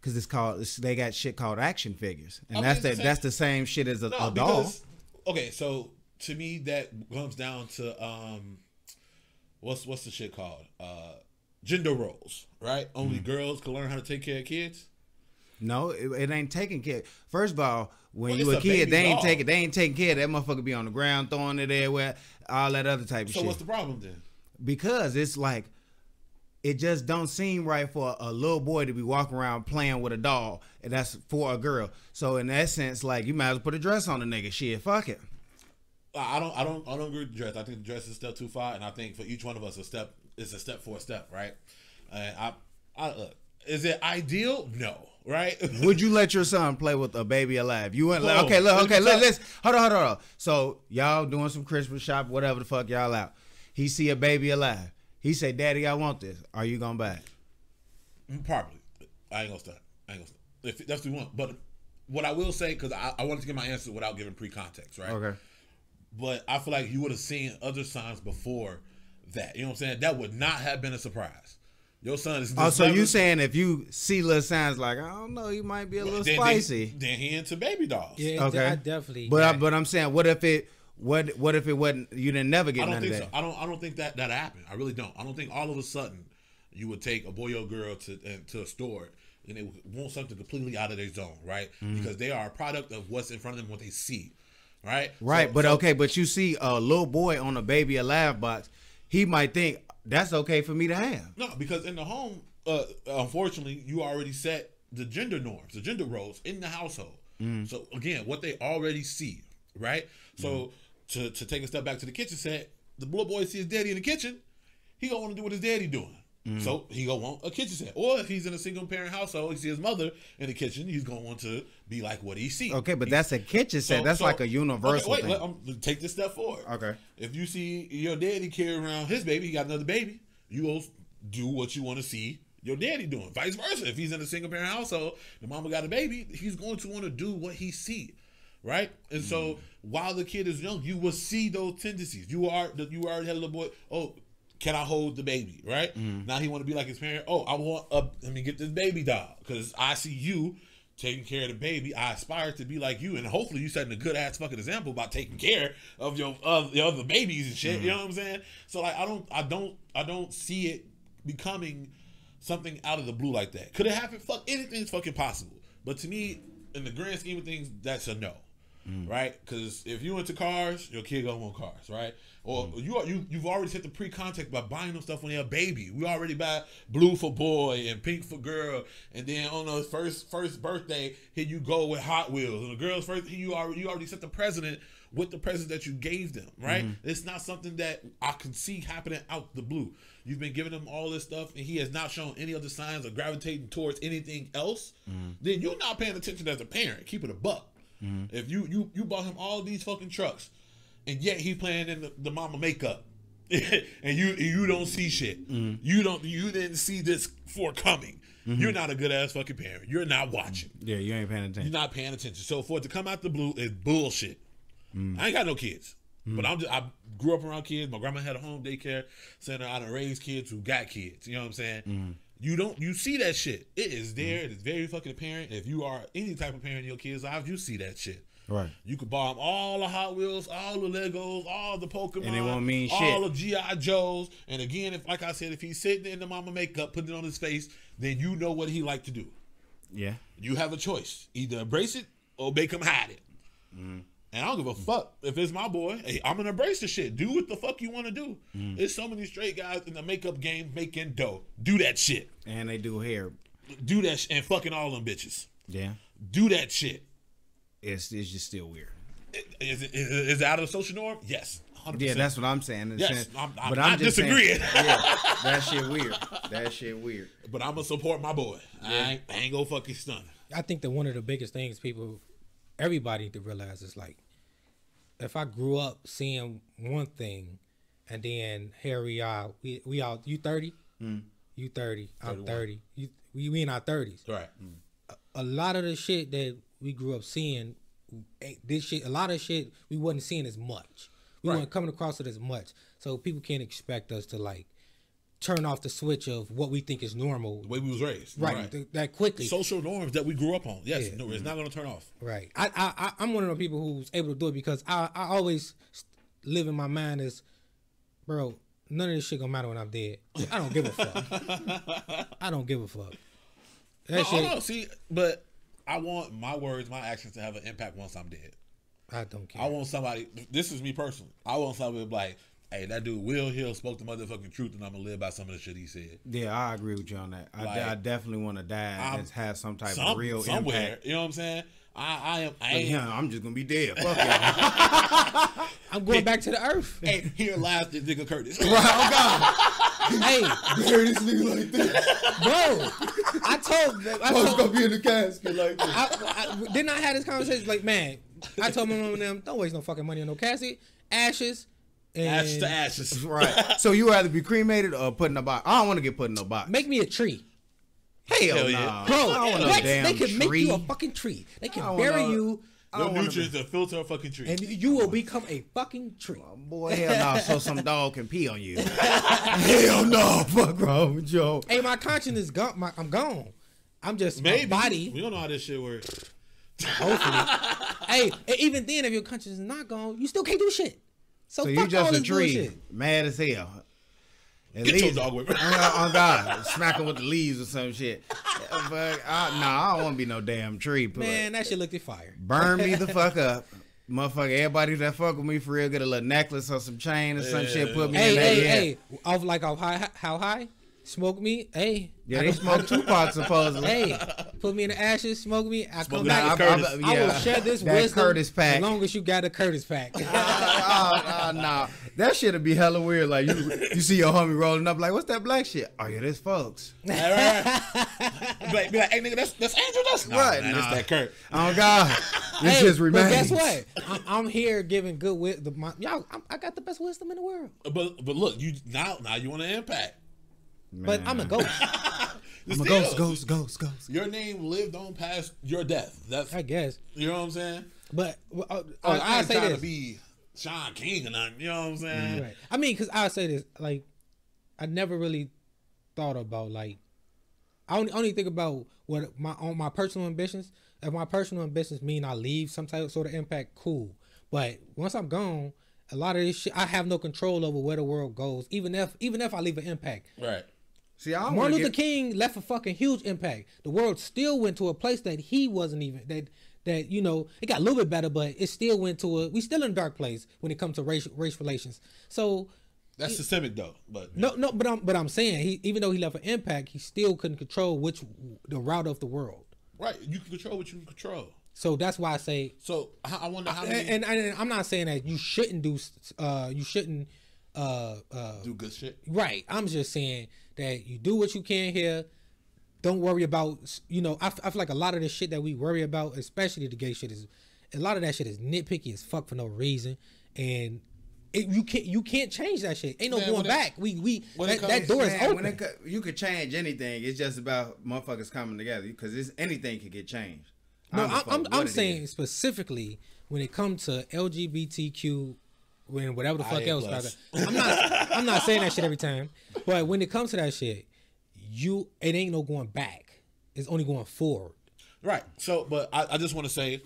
Cause it's called. It's, they got shit called action figures, and Okay, that's it's the the same- that's the same shit as a, No, a doll. because okay, so to me that comes down to um, what's what's the shit called? Uh, gender roles, right? Only Mm-hmm. girls can learn how to take care of kids. No, it, it ain't taking care. First of all, when Well, you it's a a kid, they ain't doll. taking. They ain't taking care. of That motherfucker be on the ground throwing it everywhere, all that other type of shit. So shit. what's the problem then? Because it's like it just don't seem right for a little boy to be walking around playing with a doll, and that's for a girl. So in that sense, like you might as well put a dress on the nigga. Shit, fuck it. I don't, I don't, I don't agree with the dress. I think the dress is a step too far, and I think for each one of us, a step is a step for a step, right? And I, I look, is it ideal? No, right? [laughs] Would you let your son play with a baby alive? You went okay, look, okay, let, let's hold on, hold on, hold on. So y'all doing some Christmas shop, whatever the fuck y'all out. He see a baby alive. He say, "Daddy, I want this. Are you gonna buy it?" Probably. I ain't gonna stop. I ain't gonna start. If that's what you want, but what I will say, because I, I wanted to get my answer without giving pre-context, right? Okay. But I feel like you would have seen other signs before that. You know what I'm saying? That would not have been a surprise. Your son is. Oh, so you saying if you see little signs like I don't know, you might be a little then, spicy. Then, then he into baby dolls. Yeah, Okay. I definitely. But I, but I'm saying, what if it what what if it wasn't? You didn't never get I don't think so. I don't. I don't think that that happened. I really don't. I don't think all of a sudden you would take a boy or girl to uh, to a store and they want something completely out of their zone, right? Mm-hmm. Because they are a product of what's in front of them, what they see, right? Right, So- but so- okay, but you see a little boy on a baby alive box, he might think that's okay for me to have. No, because in the home, uh, unfortunately, you already set the gender norms, the gender roles in the household. So again, what they already see, right? So to to take a step back to the kitchen set, the little boy sees his daddy in the kitchen, he gonna want to do what his daddy doing. So he gonna want a kitchen set. Or if he's in a single parent household, he see his mother in the kitchen, he's gonna want to be like what he sees. Okay, but that's a kitchen set. that's like a universal okay, thing. Wait, let, um, take this step forward. Okay. If you see your daddy carry around his baby, he got another baby, you go do what you want to see your daddy doing. Vice versa. If he's in a single parent household, the mama got a baby, he's going to want to do what he see. Right? And so Mm. while the kid is young, you will see those tendencies. You are you already had a little boy, oh, can I hold the baby? Right? Mm. Now he want to be like his parent. Oh, I want a let me get this baby doll. Because I see you taking care of the baby. I aspire to be like you, and hopefully you setting a good ass fucking example by taking care of your of the other babies and shit. You know what I'm saying? So like I don't I don't I don't see it becoming something out of the blue like that. Could it happen? Fuck anything's fucking possible. But to me, in the grand scheme of things, that's a no. Mm. Right? Because if you into cars, your kid gonna want cars, right? Or mm. you are you you've already set the pre context by buying them stuff when they're a baby. We already buy blue for boy and pink for girl, and then on the first first birthday, here you go with Hot Wheels. And the girl's first, you already you already set the president with the present that you gave them, right? Mm-hmm. It's not something that I can see happening out the blue. You've been giving him all this stuff, and he has not shown any other signs of gravitating towards anything else. Mm. Then you're not paying attention as a parent. Keep it a buck. Mm-hmm. If you you you bought him all these fucking trucks, and yet he playing in the, the mama makeup, [laughs] and you you don't see shit. Mm-hmm. You don't you didn't see this forthcoming. Mm-hmm. You're not a good ass fucking parent. You're not watching. yeah, you ain't paying attention. You're not paying attention. So for it to come out the blue is bullshit. I ain't got no kids, but I'm just I grew up around kids. My grandma had a home daycare center. I done raised kids who got kids. You know what I'm saying? You don't you see that shit. It is there. It is very fucking apparent. If you are any type of parent in your kids' lives, you see that shit. Right. You could bomb all the Hot Wheels, all the Legos, all the Pokemon, And it won't mean all shit. the GI Joes. And again, if like I said, if he's sitting in the mama makeup, putting it on his face, then you know what he like to do. Yeah. You have a choice: either embrace it or make him hide it. Mm-hmm. And I don't give a fuck if it's my boy. Hey, I'm gonna embrace the shit. Do what the fuck you want to do. Mm-hmm. There's so many straight guys in the makeup game making dough. Do that shit. And they do hair. Do that sh- and fucking all them bitches. Yeah. Do that shit. It's it's just still weird. Is it, is it- is it out of the social norm? Yes. 100%. Yeah, that's what I'm saying. in a Yes, sense. I'm- I'm not just saying- [laughs] yeah, that shit weird. That shit weird. But I'm gonna support my boy. I, ain't, I ain't gonna fucking stun. I think that one of the biggest things people, everybody to realize is like, if I grew up seeing one thing, and then here we are, we we all you thirty, you thirty, I'm thirty, you we, we in our thirties. Right. A lot of the shit that we grew up seeing, eh, this shit, a lot of shit we wasn't seeing as much. We Right. weren't coming across it as much, so people can't expect us to like turn off the switch of what we think is normal, The way we was raised. right? th- that quickly. Social norms that we grew up on. Yes. Yeah. No, it's not gonna turn off. Right. I, I I I'm one of the people who's able to do it because I I always live in my mind as, bro. None of this shit gonna matter when I'm dead. I don't give a fuck. [laughs] I don't give a fuck. That No, shit. hold on. See, but I want my words, my actions to have an impact once I'm dead. I don't care. I want somebody. This is me personally. I want somebody like, "Hey, that dude Will Hill spoke the motherfucking truth, and I'm gonna live by some of the shit he said." Yeah, I agree with you on that. I, Like, I definitely want to die and have some type Some, of real somewhere, impact. you know what I'm saying? I, I am. I But ain't. yeah, I'm just gonna be dead. Fuck y'all. [laughs] I'm going back to the earth. [laughs] Hey, here lies this nigga Curtis. [laughs] oh God, hey, bury this nigga like this. bro. I told. I I was told gonna be in the casket like this. I, I, didn't I have this conversation? Like, man, I told my mom and them, don't waste no fucking money on no casket, ashes, and ashes to ashes. [laughs] Right. So you rather be cremated or put in a box? I don't want to get put in a box. make me a tree. Hell, Hell nah. yeah. Bro, I don't want no what? damn they can make you a fucking tree. They can bury wanna- you, I No nutrients to filter a fucking tree. and you will become a fucking tree. Oh, Boy, hell no. So some dog can pee on you. [laughs] hell no. Fuck wrong with you. Hey, my conscience is gone. My, I'm gone. I'm just Maybe my body. We don't know how this shit works. Hopefully. [laughs] hey, even then, if your conscience is not gone, you still can't do shit. So, So you just a tree, bullshit. mad as hell. At Get your dog with me. on, on God, smack him with the leaves or some shit. But I, nah, I don't want to be no damn tree. But Man, that shit looked at fire. burn me the [laughs] fuck up. Motherfucker, everybody that fuck with me for real, get a little necklace or some chain or some shit, put me Hey, in that. hey, yeah. hey. Off like off high, how high? Smoke me. Hey. Yeah, they can- smoke Tupac supposedly. Hey, put me in the ashes, smoke me. I Smoke come me back. like I, Curtis. I will share this that wisdom Curtis pack. as long as you got a Curtis pack. oh, [laughs] oh, nah. That shit'd be hella weird. Like you, you see your homie rolling up, like, what's that black shit? Oh yeah, this folks. [laughs] Be like, be like, hey nigga, that's that's Andrew. That's nah, Right, man, nah. It's that Kurt. Oh God, [laughs] this Hey, just but remains. guess what? I'm, I'm here giving good wisdom. Y'all, I'm, I got the best wisdom in the world. But but look, you now now you want to impact. But I'm a ghost. [laughs] I'm a ghost, ghost, ghost, ghost. Your name lived on past your death. That's I guess. you know what I'm saying. But uh, uh, I, I, I say trying this. to be Sean King or nothing. You know what I'm saying? Right. I mean, because I say this, like, I never really thought about like, I only only think about what my on my personal ambitions. If my personal ambitions mean I leave some type of sort of impact, cool. But once I'm gone, a lot of this shit I have no control over where the world goes. Even if even if I leave an impact, Right. See, I don't Martin Luther get. King left a fucking huge impact. The world still went to a place that he wasn't even that that you know it got a little bit better, but it still went to a we still in a dark place when it comes to race race relations. So That's systemic though. But no, no, but I'm but I'm saying he even though he left an impact, he still couldn't control which the route of the world. right, you can control what you can control. So that's why I say, So I I wonder how many and, and, and I'm not saying that you shouldn't do, uh, you shouldn't, uh, uh, do good shit. right. I'm just saying that you do what you can here. Don't worry about, you know, I, f- I feel like a lot of the shit that we worry about, especially the gay shit, is a lot of that shit is nitpicky as fuck for no reason, and it, you can't you can't change that shit. Ain't no Man, going when it- back. we we when it that, that comes- door is open. when it, co- you could change anything. It's just about motherfuckers coming together because anything could get changed. No, I'm I'm, I'm saying is. specifically when it comes to LGBTQ, when whatever the fuck IA else. plus. I'm not I'm not saying that shit every time, but when it comes to that shit, you it ain't no going back. It's only going forward. Right. So, but I, I just want to say,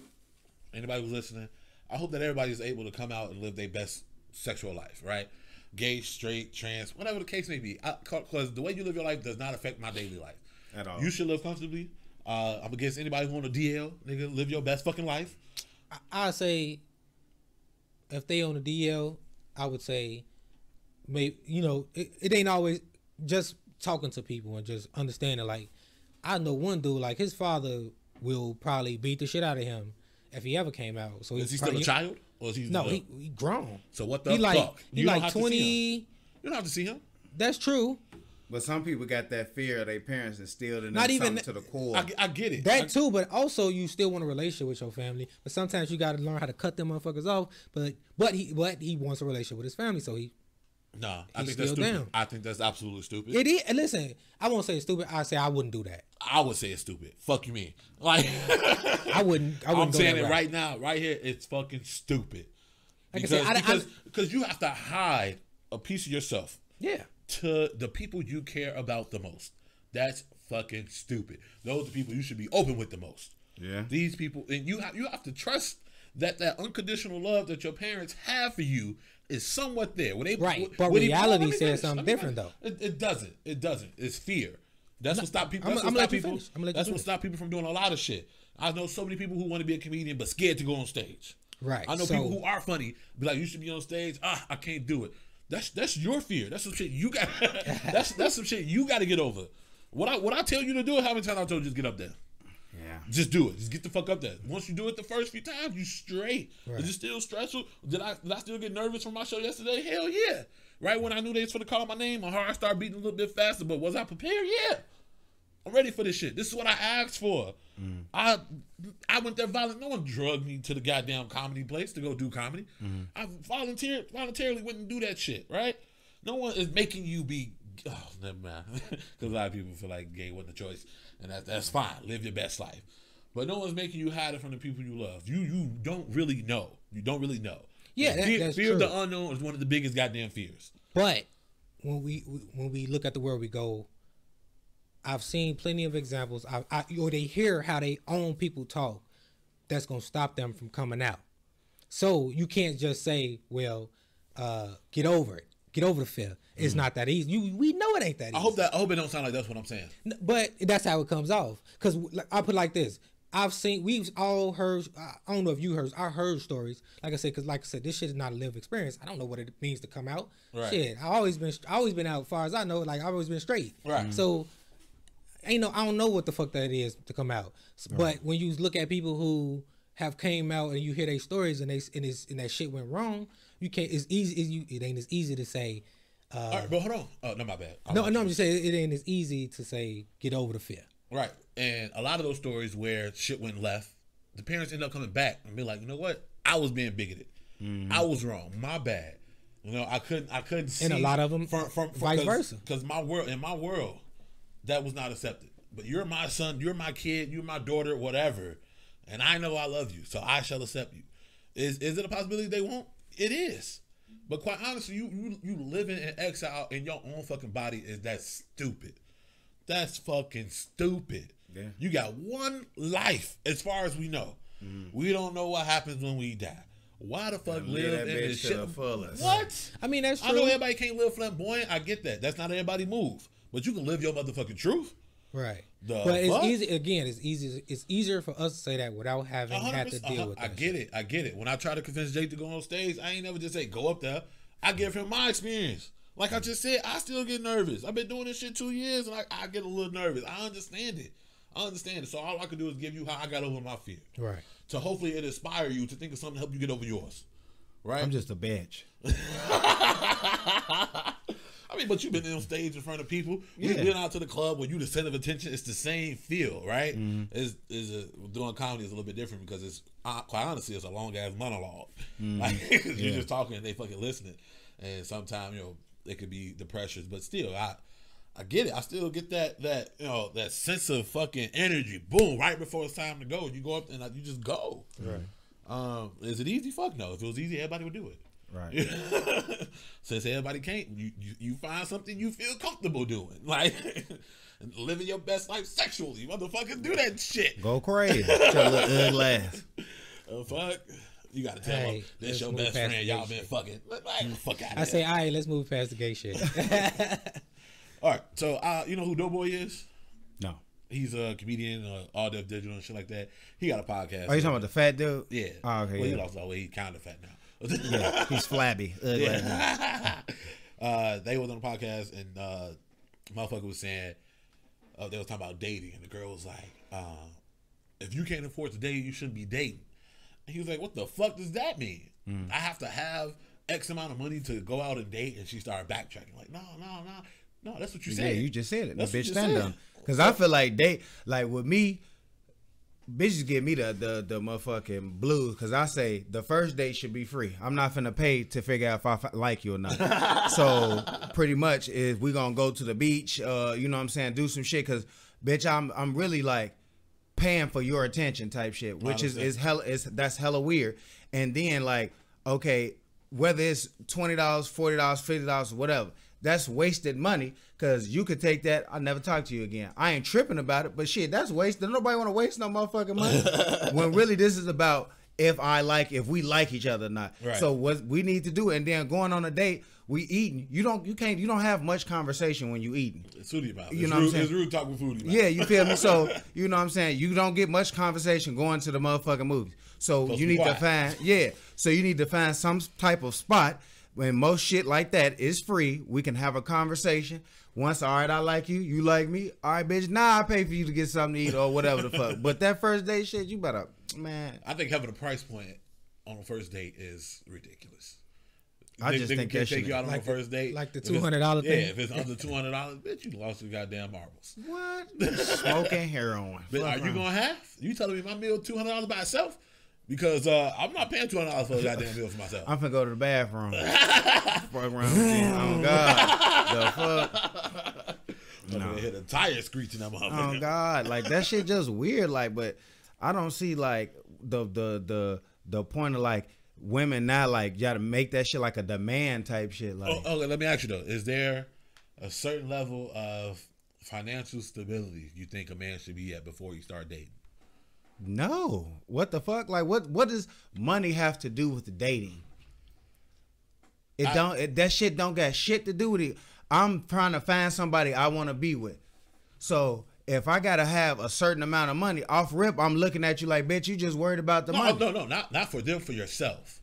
anybody who's listening, I hope that everybody is able to come out and live their best sexual life, right? Gay, straight, trans, whatever the case may be. Because the way you live your life does not affect my daily life. At all. You should live comfortably. Uh, I'm against anybody who on a DL. Nigga, live your best fucking life. I, I say if they on the DL, I would say maybe you know it, it ain't always just talking to people and just understanding. Like I know one dude, like his father will probably beat the shit out of him if he ever came out. So Is he he's still a child? Or is he No, he, he grown. So what the he like fuck? he You like see him. twenty. You don't have to see him. That's true. But some people got that fear of their parents instilled in Not them even something to the core. I, I get it. That I- too, but also you still want a relationship with your family. But sometimes you got to learn how to cut them motherfuckers off. But but he but he wants a relationship with his family, so he Nah, I think that's stupid. down. I think that's absolutely stupid. it is. and Listen, I won't say it's stupid. I say I wouldn't do that. I would say it's stupid. Fuck you mean? [laughs] Like I wouldn't. I I'm wouldn't. go saying it route. right now, right here. It's fucking stupid. Like I Because said, I- I- because because you have to hide a piece of yourself Yeah. To the people you care about the most. That's fucking stupid. Those are the people you should be open with the most. Yeah. These people, and you have you have to trust that that unconditional love that your parents have for you is somewhat there. When they Right, when- but when reality let me says something different, though. It, it doesn't. It doesn't. It's fear. That's what stop people. I'm- That's I'm what stop people. I'm gonna let you That's what finish. stop people from doing a lot of shit. I know so many people who want to be a comedian but scared to go on stage. Right, I know so- people who are funny, be like, you should be on stage. Ah, I can't do it. That's that's your fear. That's some shit you got. [laughs] that's that's some shit you got to get over. What I what I tell you to do, how many times I told you just get up there? yeah. Just do it. Just get the fuck up there. Once you do it the first few times, you straight. Right. Is it still stressful? Did I did I still get nervous from my show yesterday? Hell yeah. Right when I knew they was gonna call my name, my heart started beating a little bit faster. But was I prepared? Yeah. I'm ready for this shit. This is what I asked for. Mm. I I went there violent. No one drugged me to the goddamn comedy place to go do comedy. Mm. I volunteered voluntarily went and do that shit. Right. No one is making you be. Oh, never mind. [laughs] Because a lot of people feel like gay wasn't a choice, and that, that's fine. Live your best life. But no one's making you hide it from the people you love. You you don't really know. You don't really know. Yeah, that- fear, that's fear of the unknown is one of the biggest goddamn fears. But when we when we look at the world we go, I've seen plenty of examples. I, I or they hear how they own people talk. That's gonna stop them from coming out. So you can't just say, "Well, uh, get over it. Get over the fear." It's not that easy. You we know it ain't that easy. I hope that I hope it don't sound like that's what I'm saying. But that's how it comes off. Cause like, I put it like this. I've seen, we've all heard. I don't know if you heard. I heard stories. Like I said, cause like I said, this shit is not a lived experience. I don't know what it means to come out. Right. Shit, I always been, I always been out. As far as I know, like I've always been straight. Right. So, ain't no, I don't know what the fuck that is to come out. But when you look at people who have came out and you hear their stories and they and, it's, and that shit went wrong, you can't. It's easy. It's, you, it ain't as easy to say. Uh, All right, but hold on. Oh no, my bad. I no, no, to I'm just saying it ain't as easy to say get over the fear. Right. And a lot of those stories where shit went left, the parents end up coming back and be like, you know what? I was being bigoted. I was wrong. My bad. You know, I couldn't I couldn't see And a lot of them from, from, from vice cause, versa. Because my world in my world, that was not accepted. But you're my son, you're my kid, you're my daughter, whatever. And I know I love you, so I shall accept you. Is is it a possibility they won't? It is. But quite honestly, you you you living in exile in your own fucking body is that stupid. That's fucking stupid. Yeah. You got one life, as far as we know. Mm-hmm. We don't know what happens when we die. Why the fuck Live live in this bitch to shit? the fullest. What? I mean, that's true. I know everybody can't live flamboyant. I get that. That's not everybody move. But you can live your motherfucking truth. Right. The but it's fuck? easy again. It's easy. It's easier for us to say that without having had to deal Uh-huh. with I get it. I get it. When I try to convince Jake to go on stage, I ain't never just say go up there. I give him my experience. Like I just said, I still get nervous. I've been doing this shit two years, and I, I get a little nervous. I understand it. I understand it. So all I can do is give you how I got over my fear. Right. To hopefully it inspire you to think of something to help you get over yours. Right? I'm just a bitch. [laughs] I mean, but you've been on stage in front of people. You've been out to the club where you the center of attention. It's the same feel, right? Is is a, doing comedy is a little bit different because it's quite honestly it's a long ass monologue. [laughs] Like you're just talking and they fucking listening, and sometimes you know it could be the pressures, but still I. I get it. I still get that that you know that sense of fucking energy. Boom! Right before it's time to go, you go up and you just go. Right. Um, is it easy? Fuck no. If it was easy, everybody would do it. Right. [laughs] Since everybody can't, you, you you find something you feel comfortable doing, [laughs] like living your best life sexually. Motherfuckers do that shit. Go crazy. [laughs] Shut your little ugly ass. Oh fuck. You gotta tell Hey, them this your best friend. Y'all been shit. fucking. Like, fuck out I say, all right, let's move past the gay shit. all right. So, uh, you know who Doughboy is? No. He's a comedian, uh, All Def Digital and shit like that. He got a podcast. Are you talking about the fat dude? Yeah. Oh, okay. Well, he lost all weight. He kind of fat now. Yeah, He's flabby. [laughs] Yeah. uh, they was on the podcast and uh, motherfucker was saying uh, they was talking about dating and the girl was like, uh, "If you can't afford to date, you shouldn't be dating." And he was like, "What the fuck does that mean? Mm. I have to have X amount of money to go out and date?" And she started backtracking, like, "No, no, no, no. That's what you Yeah, said. you just said it. That's the bitch stand said. done. Cause I feel like they like with me, bitches give me the the the motherfucking blues. Cause I say the first date should be free. I'm not finna pay to figure out if I like you or not. [laughs] so pretty much is we gonna go to the beach. Uh, you know what I'm saying? Do some shit. Cause bitch, I'm I'm really like paying for your attention type shit, which is is hella is that's hella weird. And then like, okay, whether it's twenty dollars, forty dollars, fifty dollars, whatever, that's wasted money because you could take that. I'll never talk to you again. I ain't tripping about it, but shit, that's wasted. Nobody want to waste no motherfucking money. [laughs] when really this is about if I like if we like each other or not. Right. So what we need to do, and then going on a date, we eating. You don't you can't you don't have much conversation when you eating. It's foodie mouth. You it's know what I'm rude, saying? It's rude talking foodie mouth. Yeah, you feel me? So [laughs] you know what I'm saying. You don't get much conversation going to the motherfucking movies. So Supposed you need to quiet. find yeah. So you need to find some type of spot when most shit like that is free. We can have a conversation. Once, all right, I like you, you like me. All right, bitch. Now I pay for you to get something to eat or whatever the [laughs] fuck. But that first date shit, you better man. I think having a price point on a first date is ridiculous. I Nigga- just nigga think can't that shit. you out on Like a first date, like the $200 Yeah, if it's under [laughs] two hundred dollars, bitch, you lost your goddamn marbles. What [laughs] smoking heroin? But are you gonna have? You telling me my meal two hundred dollars by itself? Because uh, I'm not paying two hundred dollars for a goddamn meal for myself. I'm finna go to the bathroom. [laughs] Fuck around with you. Oh God, the fuck. I'm gonna hit a tire screeching that Oh motherfucker. God, like that shit just weird. Like, but I don't see like the the the the point of like women now like you gotta make that shit like a demand type shit. Like, Oh, okay, let me ask you though: Is there a certain level of financial stability you think a man should be at before you start dating? No, what the fuck? Like, what what does money have to do with dating? It I- don't. It, that shit don't got shit to do with it. I'm trying to find somebody I want to be with. So if I gotta have a certain amount of money off rip, I'm looking at you like, bitch, you just worried about the No, money. no, no, not not for them, for yourself,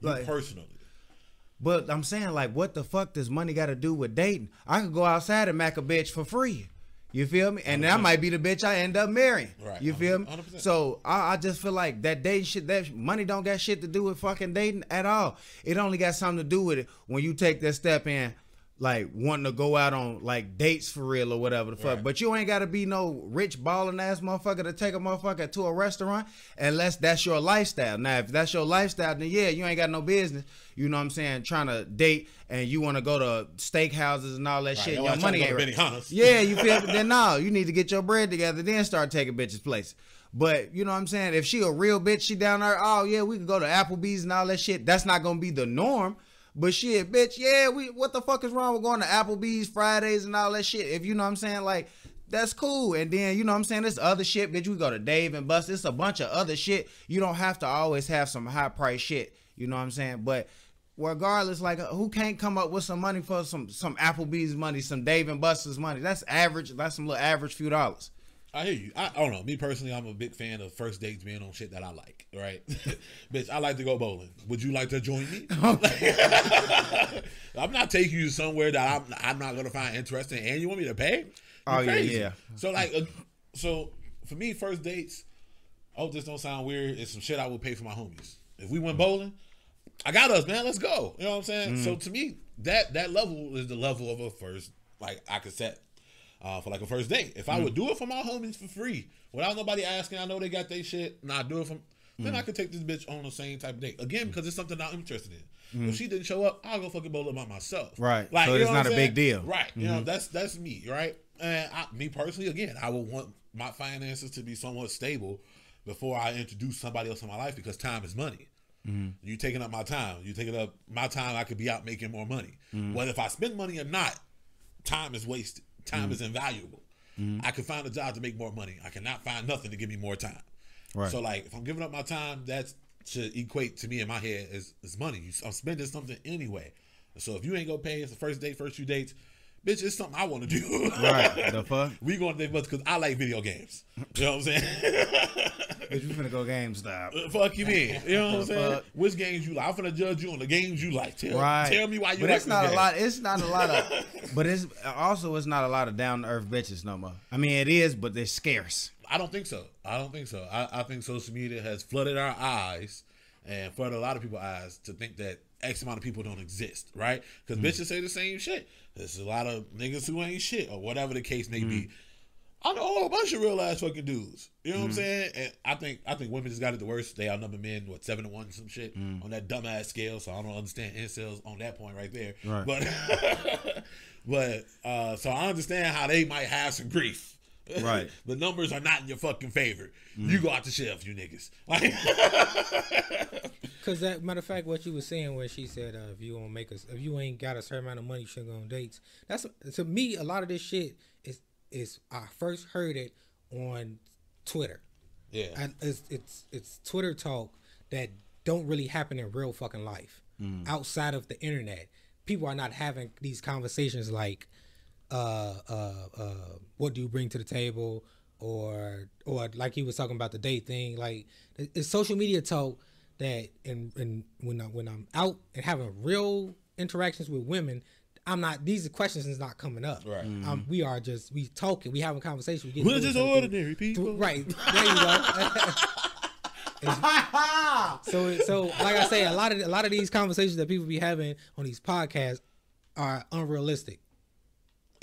you Like- personally. But I'm saying, like, what the fuck does money got to do with dating? I could go outside and mac a bitch for free. You feel me? And that might be the bitch I end up marrying. Right, You feel me? 100%. So I, I just feel like that dating shit, that money don't got shit to do with fucking dating at all. It only got something to do with it when you take that step in, like wanting to go out on like dates for real or whatever the fuck. Right. But you ain't got to be no rich balling ass motherfucker to take a motherfucker to a restaurant unless that's your lifestyle. Now, if that's your lifestyle, then yeah, you ain't got no business. You know what I'm saying? Trying to date and you want to go to steakhouses and all that shit. Y'all Your money ain't right. Yeah, you feel? [laughs] Then no, you need to get your bread together, then start taking bitches' place. But you know what I'm saying? If she a real bitch, she down there, oh yeah, we could go to Applebee's and all that shit. That's not gonna be the norm. But shit, bitch, yeah, we what the fuck is wrong with going to Applebee's Fridays and all that shit? If you know what I'm saying, like that's cool. And then you know what I'm saying, this other shit, bitch, we go to Dave and Bust. It's a bunch of other shit. You don't have to always have some high price shit. You know what I'm saying? But regardless, like uh, who can't come up with some money for some some Applebee's money, some Dave and Buster's money? That's average. That's some little average few dollars. I hear you. I, I don't know. Me personally, I'm a big fan of first dates being on shit that I like. Right, [laughs] bitch. I like to go bowling. Would you like to join me? [laughs] [laughs] I'm not taking you somewhere that I'm I'm not gonna find interesting, and you want me to pay? You Oh, yeah, crazy. yeah. So like, uh, so for me, first dates. I hope this don't sound weird. It's some shit I would pay for my homies. If we went bowling, I got us, man. Let's go. You know what I'm saying? So to me, that that level is the level of a first like I could set uh, for like a first date. If I would mm-hmm. do it for my homies for free without nobody asking, I know they got their shit, and I do it from. Then mm-hmm. I could take this bitch on the same type of date again mm-hmm. because it's something I'm interested in. If she didn't show up, I'll go fucking bowl by myself. Right. Like, So it's not a I'm big deal. Right. You know that's that's me. Right. And I, me personally, again, I would want my finances to be somewhat stable before I introduce somebody else in my life because time is money. You taking up my time. You taking up my time. I could be out making more money. Whether if I spend money or not, time is wasted. Time is mm-hmm. invaluable. Mm-hmm. I can find a job to make more money. I cannot find nothing to give me more time. Right. So like, if I'm giving up my time, that's to equate to me in my head is, as money. You- I'm spending something anyway. So if you ain't gonna pay, it's the first date, first few dates, bitch. It's something I want to do. Right. The [laughs] fuck? we going to date because I like video games. You know what I'm saying? [laughs] Bitch, we finna go GameStop. Uh, fuck you, mean? You know what I'm saying? fuck? Which games you like? I'm finna judge you on the games you like. Tell, Right. tell me why you But like it's not a game. lot. It's not a lot of. [laughs] But it's also it's not a lot of down to earth bitches no more. I mean, it is, but they're scarce. I don't think so. I don't think so. I, I think social media has flooded our eyes and flooded a lot of people's eyes to think that X amount of people don't exist, right? Because mm. bitches say the same shit. There's a lot of niggas who ain't shit or whatever the case may be. Mm. I know a whole bunch of real ass fucking dudes. You know what I'm saying? And I think I think women just got it the worst. They outnumber men, what seven to one, some shit on that dumbass scale. So I don't understand incels on that point right there. Right. But [laughs] but uh, so I understand how they might have some grief. Right. [laughs] the numbers are not in your fucking favor. You go out the shelf, you niggas. Like, [laughs] Cause that matter of fact, what you was saying when she said, uh, if you don't make us, if you ain't got a certain amount of money, you shouldn't go on dates. That's to me, a lot of this shit is I first heard it on Twitter. yeah. and it's it's it's Twitter talk that don't really happen in real fucking life outside of the internet. People are not having these conversations like, uh, uh, uh, what do you bring to the table, or or like he was talking about the date thing. Like it's social media talk that and and when I, when I'm out and having real interactions with women. I'm not. These questions is not coming up. Right. Um, we are just we talking. We having conversation. We We're just to know each other. ordinary people. Right. There you go. [laughs] so so like I say, a lot of a lot of these conversations that people be having on these podcasts are unrealistic.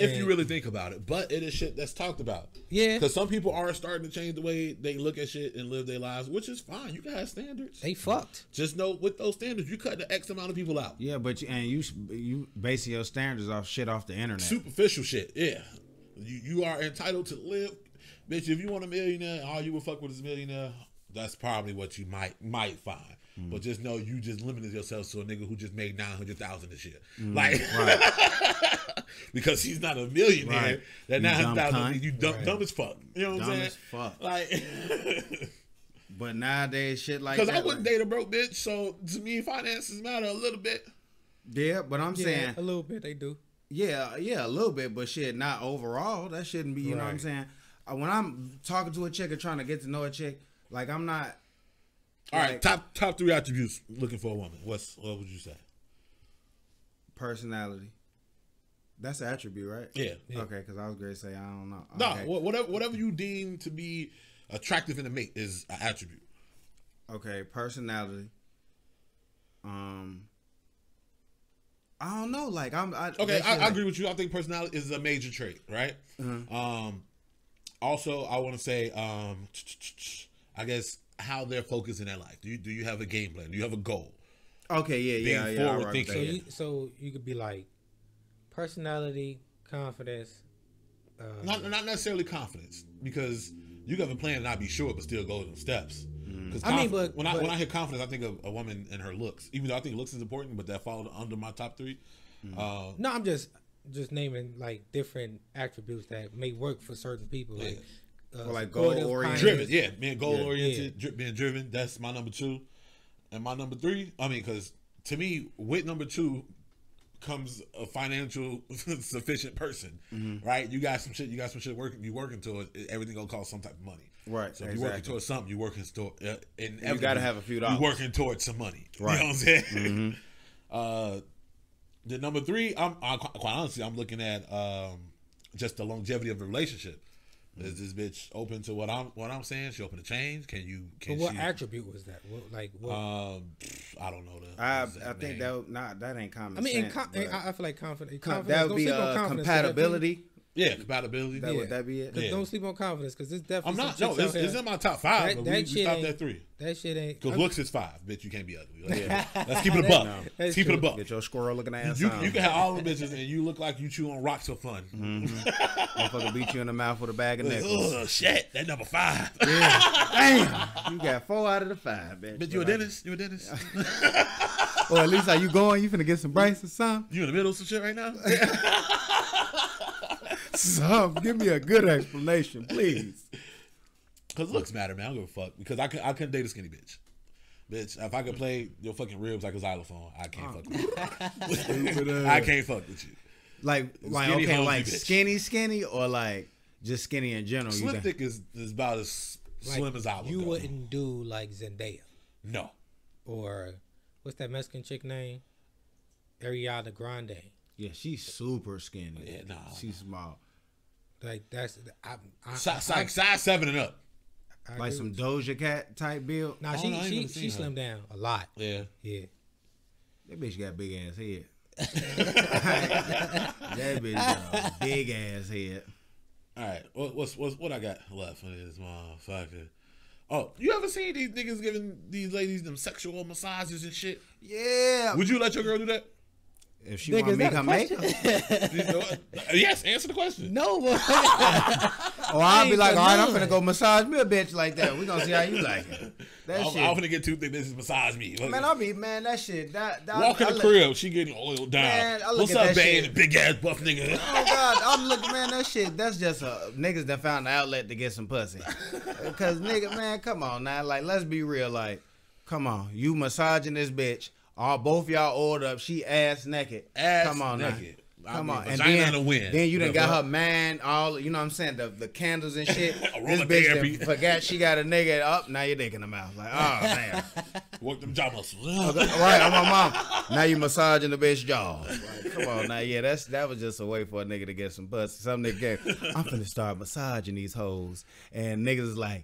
If you really think about it, but it is shit that's talked about. Yeah. Because some people are starting to change the way they look at shit and live their lives, which is fine. You can have standards. They fucked. Just know with those standards, you cut the X amount of people out. Yeah, but you, and you you base your standards off shit off the internet. Superficial shit. Yeah. You you are entitled to live. Bitch, if you want a millionaire, all you would fuck with is a millionaire, that's probably what you might might find. Mm. But just know you just limited yourself to a nigga who just made nine hundred thousand this year. Mm. Like [laughs] because he's not a millionaire. Right. That You nine dumb hundred thousand cunt. you dumb, Right. dumb as fuck. You know what Dumb I'm saying? as fuck. Like [laughs] But nowadays, shit like because. I wouldn't like- date a broke bitch, so to me finances matter a little bit. yeah, but I'm Yeah, saying, a little bit they do. yeah, yeah, a little bit, but shit, not overall. That shouldn't be. You know what I'm saying? Uh, when I'm talking to a chick or trying to get to know a chick, like I'm not. All right, Like- top top three attributes looking for a woman. What's what would you say? personality. That's an attribute, right? Yeah. Okay, because I was going to say I don't know. No, Okay. whatever whatever you deem to be attractive in a mate is an attribute. Okay, personality. Um, I don't know. Like I'm. I, Okay, I, I like- agree with you. I think personality is a major trait, right? Um, also, I want to say, um, I guess how they're focused in their life. Do you do you have a game plan? Do you have a goal? Okay, yeah, yeah, being yeah. I forward rock thinking. So you so you could be like personality, confidence. Uh, Not not necessarily confidence because you have a plan and not be sure, but still go them steps. Because I mean, but- when I but- when I hear confidence, I think of a woman and her looks. Even though I think looks is important, but that followed under my top three. Uh, no, I'm just just naming like different attributes that may work for certain people. Like, uh, Or, like, goal-oriented. driven, yeah, being goal Yeah. oriented, dri- being driven. That's my number two, and my number three. I mean, because to me, with number two comes a financial [laughs] sufficient person, Mm-hmm. right? You got some shit. You got some shit working. You working towards it, everything gonna cost some type of money, Right, So if you're working towards something, you're working toward. Uh, in You gotta have a few dollars. You're working towards some money, Right. You know what I'm saying? Mm-hmm. [laughs] Uh, the number three, I'm, i quite honestly, I'm looking at um, just the longevity of the relationship. Is this bitch open to what I'm what I'm saying? She open to change? Can you? But what she? attribute was that? What, like what? um, I don't know the. I, exact I think name. that would not that ain't common. I mean, in sense, com- I, I feel like confidence. confidence that would don't be sleep on uh, confidence, 'cause that compatibility. Yeah, compatibility. That Yeah. would that be it? Cause Yeah. don't sleep on confidence, cause it's definitely. I'm not. No, it's, it's in my top five. That- but that we, we shit stopped ain't- at three. That shit ain't. Because looks is five. Bitch, you can't be ugly. Like, [laughs] yeah. Let's keep it a [laughs] buck. No. Let's That's keep it a buck. Get your squirrel looking ass You, on. you can have all the bitches and you look like you chew on rocks for fun. Mm-hmm. Motherfucker beat you in the mouth with a bag of nickels. Ugh, oh, shit. That number five. [laughs] Damn, you got four out of the five, bitch. Bitch, you a dentist? You a dentist? Or at least are you going? You finna get some Bryce or something? you in the middle of some shit right now? Some. Give me a good explanation, please. Because looks matter, man. I don't give a fuck. Because I, could, I couldn't date a skinny bitch. Bitch, if I could play your fucking ribs like a xylophone, I can't oh. fuck with you. [laughs] I can't fuck with you. Like, like Skinny okay, like bitch. skinny, skinny, or like just skinny in general. You Slim thick is, is about as like, slim as I would You go. wouldn't do like Zendaya No. or what's that Mexican chick name? Ariana Grande. yeah, she's super skinny. Yeah, nah. she's small. Like that's I, I, Size, I, size, size seven and up. I Like agree some Doja Cat type build. you. Nah, Oh, she no, I she never she her. slimmed down a lot. Yeah. Yeah. That bitch got big ass head. [laughs] [laughs] that bitch got a big ass head. All right. What, what's, what's what I got left for this motherfucker? Oh, you ever seen these niggas giving these ladies them sexual massages and shit? Yeah. Would you let your girl do that? If she want is me that to a come make her, question? [laughs] You know what? yes, answer the question. No, but [laughs] [laughs] oh, I'll be like, for all right, I'm gonna go massage me a bitch like that. We gonna see how you like it. That I'm, shit. I'm gonna get two thick bitches massage me. Look, man, I'll be man. That shit. That, that walk in I the look- crib, she getting oiled down. Man, I look What's at up, that babe? Big ass buff nigga. Oh God, I'm looking, man. That shit. That's just a niggas that found the outlet to get some pussy. Cause nigga, man, come on now. Like, let's be real. Like, come on, you massaging this bitch. All both y'all oiled up. She ass naked. Ass come on naked. now. I Come mean, on, and then, in the wind. then you done got her man all you know what I'm saying the the candles and shit. [laughs] this bitch that forgot she got a nigga up. Now you're dick in the mouth. Like oh man. [laughs] Work them jaw muscles. [laughs] right, I'm my mom. Now you massaging the bitch jaws. Like, come on now, yeah, that's that was just a way for a nigga to get some pussy. Some nigga get, I'm finna start massaging these hoes, and niggas is like,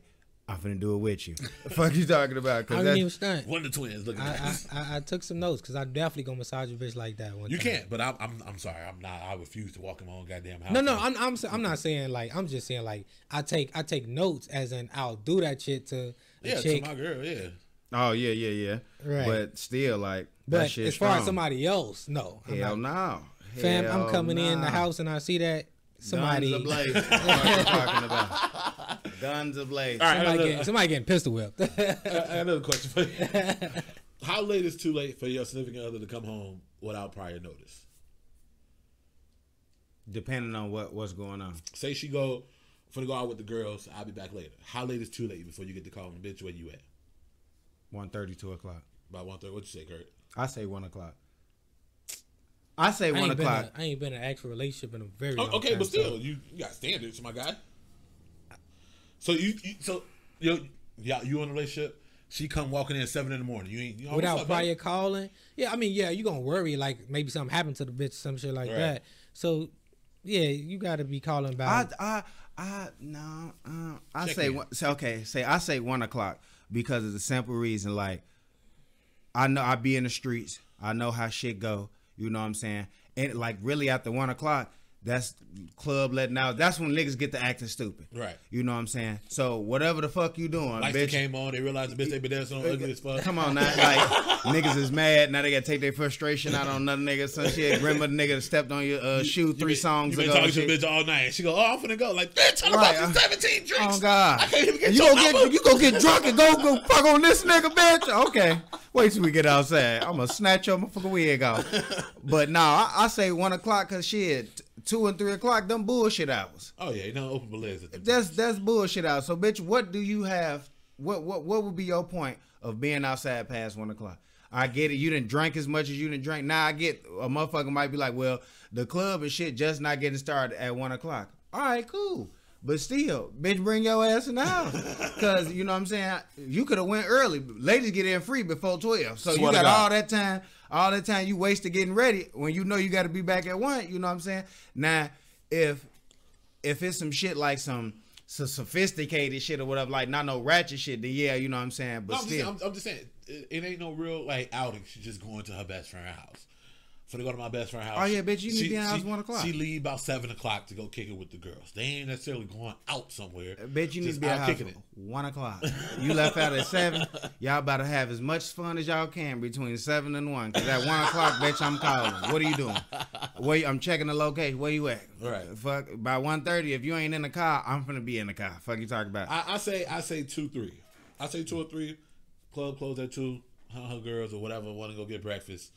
I'm finna do it with you. What [laughs] the fuck you talking about? I Cause didn't even that's, stunt. One of the twins. Look I, at I, that. I, I took some notes because I definitely gonna massage a bitch like that one You time. can't, but I'm, I'm I'm sorry. I'm not. I refuse to walk in my own goddamn house. No, no, I'm, I'm, I'm not saying like I'm just saying like I take I take notes as in I'll do that shit to yeah, chick, to my girl. Yeah, oh yeah, yeah, yeah. Right. But still, like that but as far strong. as somebody else, no, I'm hell not. no, fam, I'm Hell coming in the house and I see that somebody Guns ablaze. [laughs] what are you talking about? [laughs] Guns ablaze. All right. somebody, another- getting, somebody getting pistol whipped. [laughs] I got another question for you. [laughs] How late is too late for your significant other to come home without prior notice? Depending on what what's going on. Say she go for to go out with the girls. I'll be back later. How late is too late before you get to call from the bitch? Where you at? One thirty, two o'clock. About one thirty. What you say, Kurt? I say one o'clock. I say I one ain't, been o'clock. a, I ain't been in an actual relationship in a very Oh, long okay, time. but so- still, you, you got standards, my guy. So you, you so you yeah you in a relationship? She come walking in at seven in the morning. You ain't you know, without up, prior babe? calling. Yeah, I mean, yeah, you gonna worry like maybe something happened to the bitch, some shit like Right. that. So, yeah, you got to be calling back. I I I no. Uh, I Check say in. one, say okay. Say I say one o'clock because of the simple reason. Like I know I be in the streets. I know how shit go. You know what I'm saying? And like really after one o'clock, that's club letting out. That's when niggas get to acting stupid. Right. You know what I'm saying? So whatever the fuck you doing, Lights bitch. came on. They realized the bitch they been dancing on ugly as fuck. Come on now, like [laughs] niggas is mad now. They gotta take their frustration out on another nigga. Some shit. The nigga stepped on your uh, shoe You three been- songs You been ago. talking to bitch all night. She go, oh, I'm finna go. Like, bitch, I'm Right, about to uh, 17 drinks. Oh God! I can't even get you gonna get you gonna get drunk and go go fuck on this nigga, bitch? Okay, wait till we get outside. I'm gonna snatch your motherfucking wig off. But nah, I, I say one o'clock cause shit, two and three o'clock, them bullshit hours. Oh yeah, you don't open at the That's that's bullshit out. So bitch, what do you have? What what what would be your point of being outside past one o'clock? I get it. You didn't drink as much as you didn't drink. Now I get a motherfucker might be like, well, the club and shit just not getting started at one o'clock. All right, cool. But still, bitch, bring your ass in the house. [laughs] Cause you know what I'm saying? You could have went early. Ladies get in free before 12. So Swear you got all that time, all the time you wasted getting ready when you know you got to be back at one. You know what I'm saying? Now, if if it's some shit like some, some sophisticated shit or whatever, like not no ratchet shit, then yeah, you know what I'm saying. But No, I'm, just, still, I'm, I'm just saying, it, it ain't no real like outing. She's just going to her best friend's house. For to go to my best friend's house. Oh, yeah, bitch, you need to be in the house 1 o'clock. She leave about seven o'clock to go kick it with the girls. They ain't necessarily going out somewhere. Uh, Bet you need to be at out house kicking it. one o'clock. You left out at seven. [laughs] Y'all about to have as much fun as y'all can between seven and one. Cause at one o'clock, bitch, I'm calling. What are you doing? Where you, I'm checking the location. Where you at? Right. Fuck. By one thirty, if you ain't in the car, I'm gonna be in the car. Fuck you talking about? I, I say I say two three. I say two or three. Club closed at two. Her, her girls or whatever want to go get breakfast.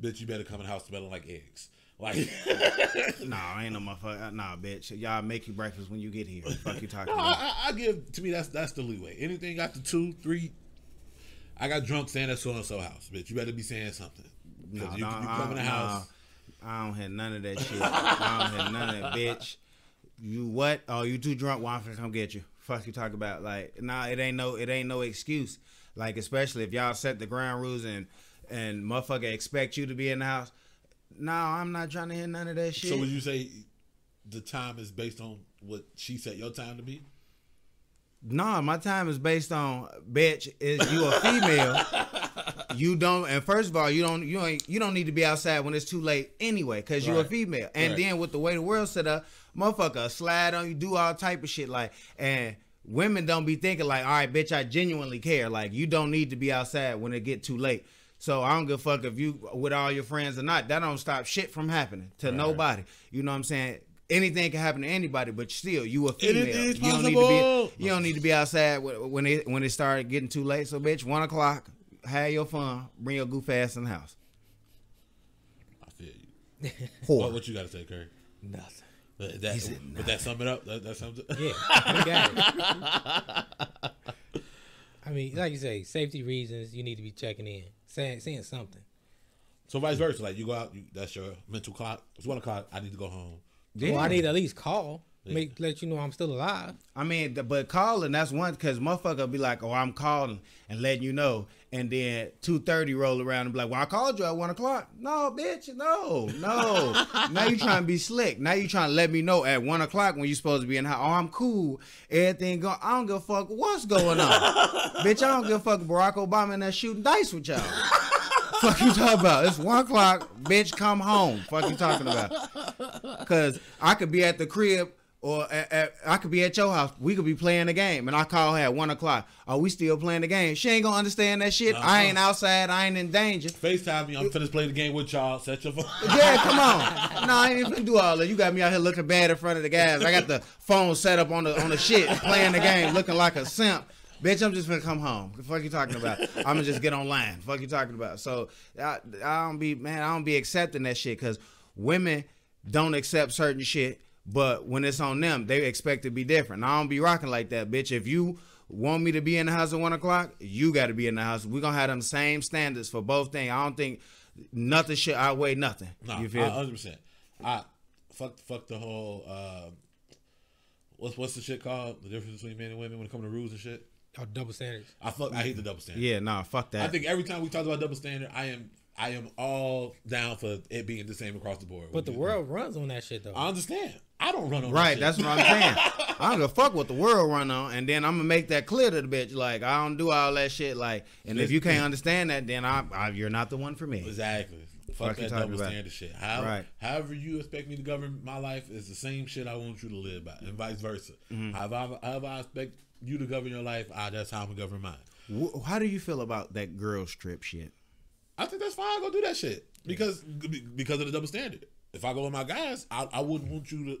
Bitch, you better come in the house smelling like eggs. Like [laughs] nah, I ain't no motherfucker. Uh, nah, bitch. Y'all make you breakfast when you get here. Fuck you talking [laughs] No, about? I, I, I give to me that's that's the leeway. Anything after two, three. I got drunk saying at so and so house, bitch. You better be saying something. No, you, no, you I- come in the house. I don't have none of that shit. I don't have none of that, bitch. You what? Oh, you too drunk? Well, I'm finna come get you. Fuck you talk about like nah. It ain't no. It ain't no excuse. Like especially if y'all set the ground rules and and motherfucker expect you to be in the house. No, I'm not trying to hear none of that shit. So would you say the time is based on what she set your time to be? No, my time is based on bitch. Is you a female? [laughs] you don't. And first of all, you don't. You ain't. You don't need to be outside when it's too late anyway, cause you a female. And Right. then with the way the world set up, motherfucker slide on you, do all type of shit like. And women don't be thinking like, all right, bitch, I genuinely care. Like you don't need to be outside when it get too late. So I don't give a fuck if you with all your friends or not. That don't stop shit from happening to nobody. You know what I'm saying? Anything can happen to anybody, but still, you a female. Anything's you don't need to be. You don't need to be outside when it when it started getting too late. So, bitch, one o'clock, have your fun, bring your goof ass in the house. I feel you. [laughs] Whore. What, what you got to say, Curry? Nothing. That, that, said would that sum it up? That, that sums it. Yeah, you got it. [laughs] I mean, like you say, safety reasons, you need to be checking in, saying saying something. So vice versa, like you go out, you, that's your mental clock. It's one o'clock. I need to go home. Well, I need to at least call, make let you know I'm still alive. I mean, but calling that's one because motherfucker be like, "Oh, I'm calling and letting you know," and then two thirty roll around and be like, "Well, I called you at one o'clock." No, bitch, no, no. [laughs] now you trying to be slick. Now you trying to let me know at one o'clock when you supposed to be in house. Oh, I'm cool. Everything going. I don't give a fuck what's going on, [laughs] bitch. I don't give a fuck. Barack Obama and that shooting dice with y'all. [laughs] Fuck you talking about? It's one o'clock, bitch. Come home. Fuck you talking about? Cause I could be at the crib or at, at- I could be at your house. We could be playing the game, and I call her at one o'clock. Are we still playing the game? She ain't gonna understand that shit. I ain't uh-huh. outside. I ain't in danger. FaceTime me. I'm finished playing the game with y'all. Set your phone. Yeah, come [laughs] on. No, I ain't even do all that. You got me out here looking bad in front of the guys. I got the phone set up on the on the shit, playing the game, looking like a simp. Bitch, I'm just gonna come home. The fuck you talking about? I'm gonna just get online. Fuck you talking about? So I, I don't be man. I don't be accepting that shit because women don't accept certain shit, but when it's on them, they expect to be different. I don't be rocking like that, bitch. If you want me to be in the house at one o'clock, you got to be in the house. We gonna have them same standards for both things. I don't think nothing should outweigh nothing. No, you feel? hundred percent. I fuck fuck the whole. Uh, what's what's the shit called? The difference between men and women when it comes to rules and shit. Oh, double standards. I fuck. I hate the double standard. yeah, nah, fuck that. I think every time we talk about double standard, I am I am all down for it being the same across the board. But the world runs on that shit though. I understand. I don't run on that Right, shit. that's what I'm saying. [laughs] I don't give a fuck what the world run on, and then I'm gonna make that clear to the bitch. Like I don't do all that shit. Like, and if you can't understand that, then I, I you're not the one for me. Exactly. Fuck Fuck that double about. standard shit. How, Right. However you expect me to govern my life is the same shit I want you to live by, and vice versa. Mm-hmm. However, I, however I expect you to govern your life, I, that's how I'm gonna govern mine. How do you feel about that girl strip shit? I think that's fine. I go do that shit because because of the double standard. If I go with my guys, I, I wouldn't want you to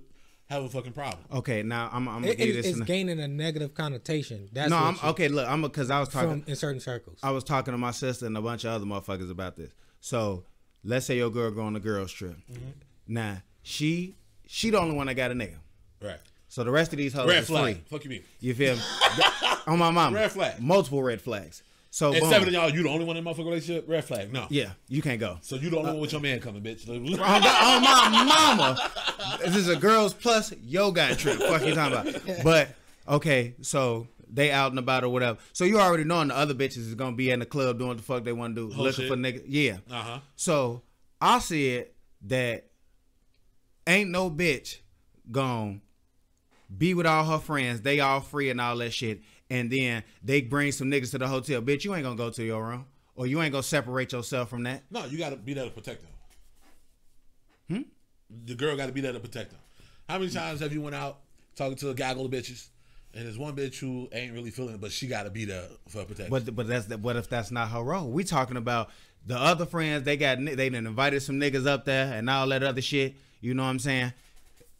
have a fucking problem. Okay, now I'm, I'm gonna It- give you this. it's gaining a negative connotation. That's no, what I'm okay. Look, I'm because I was talking. from in certain circles. I was talking to my sister and a bunch of other motherfuckers about this. So let's say your girl go on a girls trip. Mm-hmm. Now she she the only one that got a nigga. Right. So the rest of these hoes Red is flag. free. Fuck you mean? You feel me? [laughs] on my mom. Red flag. Multiple red flags. So And boom. seven of y'all, you the only one in the motherfucking relationship. Red flag. No. Yeah, you can't go. So you the only one with your man coming, bitch. [laughs] on, on my mama. This is a girls plus yoga trip. Fuck you talking about? [laughs] But okay, so they out and about or whatever. So you already knowing the other bitches is gonna be in the club doing what the fuck they want to do, Whole looking shit. for niggas. Yeah. Uh huh. So I said that ain't no bitch gon' be with all her friends. They all free and all that shit. And then they bring some niggas to the hotel. Bitch, you ain't gonna go to your room. Or you ain't gonna separate yourself from that. No, you gotta be there to protect them. Hmm? The girl got to be there to protect them. How many times have you went out talking to a gaggle of bitches, and there's one bitch who ain't really feeling it, but she got to be there for protection. But but that's the, what if that's not her role? We talking about the other friends. They got they done invited some niggas up there and all that other shit. You know what I'm saying?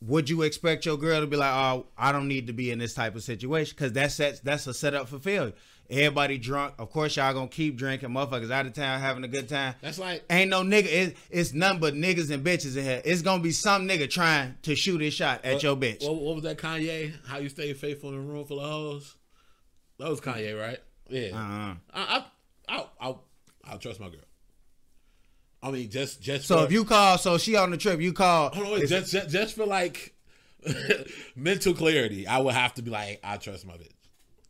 Would you expect your girl to be like, oh, I don't need to be in this type of situation? Because that's sets that's a setup for failure. Everybody drunk. Of course, y'all gonna keep drinking. Motherfuckers out of town having a good time. That's like Ain't no nigga. It, it's nothing but niggas and bitches in here. It's gonna be some nigga trying to shoot his shot at your bitch. What, what was that Kanye? How you stay faithful in a room full of hoes? That was Kanye, right? Yeah. Uh-uh. I, I, I, I'll, I'll trust my girl. I mean, just, just. So for, if you call, so she on the trip, you call. hold on, wait, just, just, just for like [laughs] mental clarity, I would have to be like, I trust my bitch.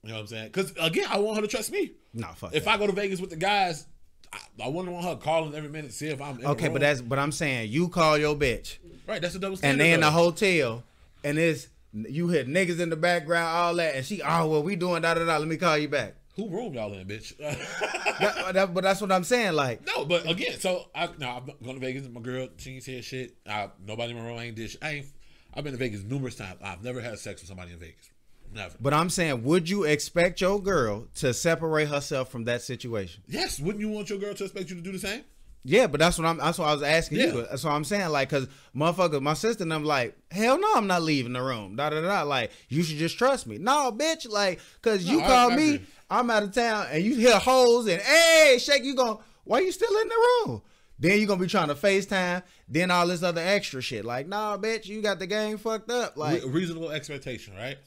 You know what I'm saying? Because again, I want her to trust me. Nah, fuck If that. I go to Vegas with the guys, I, I wouldn't want her calling every minute to see if I'm Okay, but that's but I'm saying you call your bitch right. That's a double and standard. they in the hotel and it's you hear niggas in the background, all that, and she, oh well, we doing da da da. Let me call you back. Who room y'all in, bitch? [laughs] That- that- but that's what I'm saying. Like, No, but again, so I no, I'm going to Vegas with my girl. She ain't said shit. I, nobody in my room ain't did shit. I ain't. I've been to Vegas numerous times. I've never had sex with somebody in Vegas. Never. but I'm saying, would you expect your girl to separate herself from that situation? Yes, wouldn't you want your girl to expect you to do the same? Yeah, but that's what I'm. That's what I was asking Yeah. you. That's what I'm saying. Like, cause motherfucker, my sister and I'm like, hell no, I'm not leaving the room. Da da da. Like, you should just trust me. No, bitch. Like, cause you No, I- call I me. I'm out of town, and you hear hoes and hey, shake. You going? Why you still in the room? Then you gonna be trying to FaceTime. Then all this other extra shit. Like, nah, bitch, you got the game fucked up. Like, Re- reasonable expectation, right?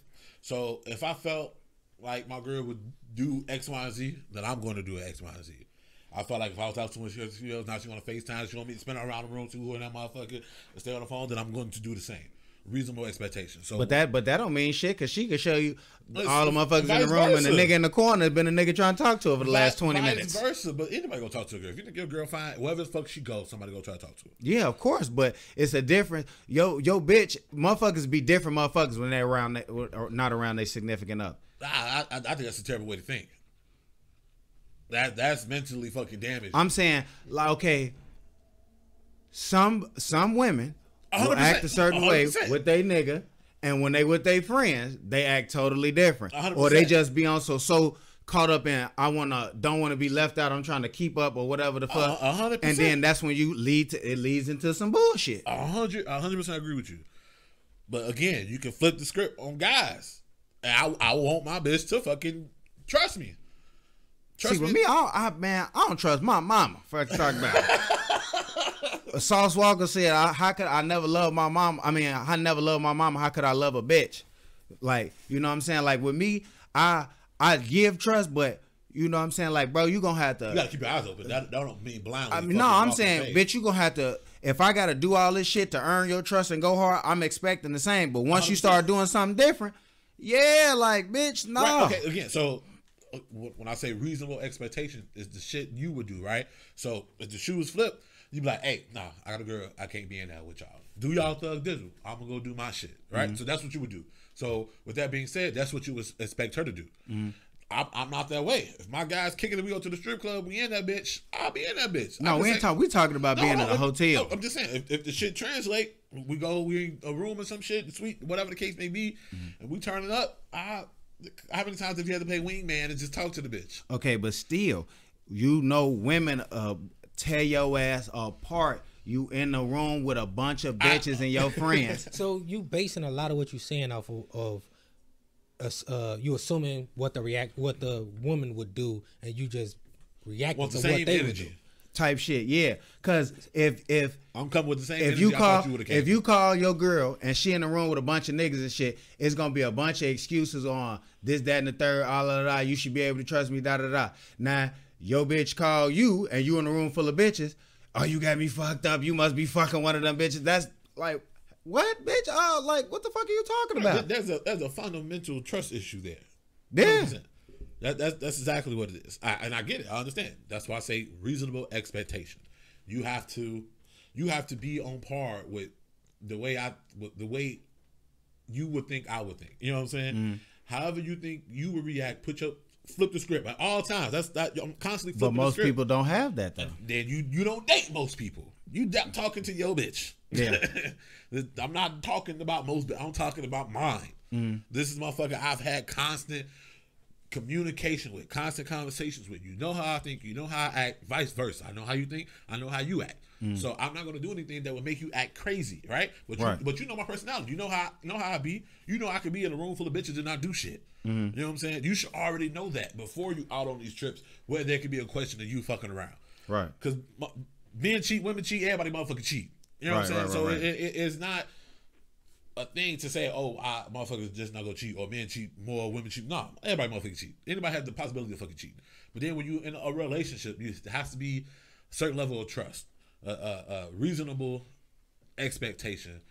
So if I felt like my girl would do X, Y, and Z, then I'm going to do X, Y, and Z. I felt like if I was out with she she- now she want to FaceTime, she want me to spin around the room too, and that motherfucker, and stay on the phone, then I'm going to do the same. Reasonable expectations. So, but that, but that don't mean shit. Cause she could show you It's- all the motherfuckers in the room, and the nigga in the corner has been a nigga trying to talk to her for the last twenty minutes. versa, but anybody gonna talk to a girl. If you think your girl fine, wherever the fuck she goes, somebody go try to talk to her. Yeah, of course, but it's a difference. Yo, yo, bitch, motherfuckers be different motherfuckers when they're around, they, or not around their significant other. I, I, I think that's a terrible way to think. That that's mentally fucking damaged. I'm saying, like, okay, some some women will 100%, act a certain way 100%. with they nigga, and when they with their friends, they act totally different, 100%. or they just be on so so caught up in I wanna don't want to be left out. I'm trying to keep up or whatever the fuck, a hundred and then that's when you lead to it leads into some bullshit. A hundred, a hundred percent agree with you. But again, you can flip the script on guys, and I, I want my bitch to fucking trust me. Trust See, with me, I, don't- I man, I don't trust my mama. Fuck talk about. [laughs] Sauce Walker said, I, "How could I never love my mom? I mean, I never love my mama. How could I love a bitch? Like, you know what I'm saying? Like with me, I I give trust, but you know what I'm saying? Like, bro, you gonna have to. You gotta keep your eyes open. That, that don't mean blindly. I mean, no, I'm saying, bitch, you gonna have to. If I gotta do all this shit to earn your trust and go hard, I'm expecting the same. But once you 100%. start doing something different, yeah, like, bitch, no. Right, okay, again, so uh, when I say reasonable expectation, is the shit you would do, right? So if the shoes flip, you be like, hey, nah, I got a girl, I can't be in there with y'all. Do y'all thug dizzle? I'm gonna go do my shit, right? Mm-hmm. So that's what you would do. So with that being said, that's what you would expect her to do. I'm, I'm not that way. If my guy's kicking and we go to the strip club, we in that bitch. I'll be in that bitch. No, we ain't talking. We talking about No, being no, in a hotel. no, I'm just saying, if, if the shit translate, we go, we in a room or some shit, sweet, whatever the case may be, Mm-hmm. and we turn it up. I, how many times have you had to pay wingman and just talk to the bitch? Okay, but still, you know, women uh tear your ass apart. You in the room with a bunch of bitches and your friends. [laughs] So you basing a lot of what you're saying off of, of uh, you assuming what the react, what the woman would do, and you just reacting Want to the what same they would do. type shit. Yeah, cause if if I'm coming with the same if energy you call you if you call your girl and she in the room with a bunch of niggas and shit, it's gonna be a bunch of excuses on this, that, and the third, all of that. You should be able to trust me, da da da. Now your bitch call you and you in a room full of bitches. Oh, you got me fucked up. You must be fucking one of them bitches. That's like what, bitch? Oh, like what the fuck are you talking about? There's a there's a fundamental trust issue there. Yeah. 100%. That, that's that's exactly what it is, I, and I get it. I understand. That's why I say reasonable expectation. You have to, you have to be on par with the way I, the way you would think I would think. You know what I'm saying? Mm. However you think you would react, put your flip the script at all times. That's that I'm constantly flipping the script. But most people don't have that though. then you you don't date most people. You da- talking to your bitch. Yeah. [laughs] I'm not talking about most. I'm talking about mine. Mm. This is motherfucker I've had constant communication with, constant conversations with. You know how I think. You know how I act. Vice versa. I know how you think. I know how you act. So I'm not gonna do anything that would make you act crazy, right? But you, Mm. Right. but you know my personality. You know how you know how I be. You know I could be in a room full of bitches and not do shit. Mm-hmm. You know what I'm saying? You should already know that before you out on these trips where there could be a question of you fucking around. Right. Because men cheat, women cheat, everybody motherfucking cheat. You know what I'm saying? right, so right, right. It, it, it's not a thing to say, oh, I, motherfuckers just not gonna cheat, or men cheat more, women cheat. No, everybody motherfucking cheat. Anybody has the possibility of fucking cheating. But then when you in a relationship, you, there has to be a certain level of trust, a, a, a reasonable expectation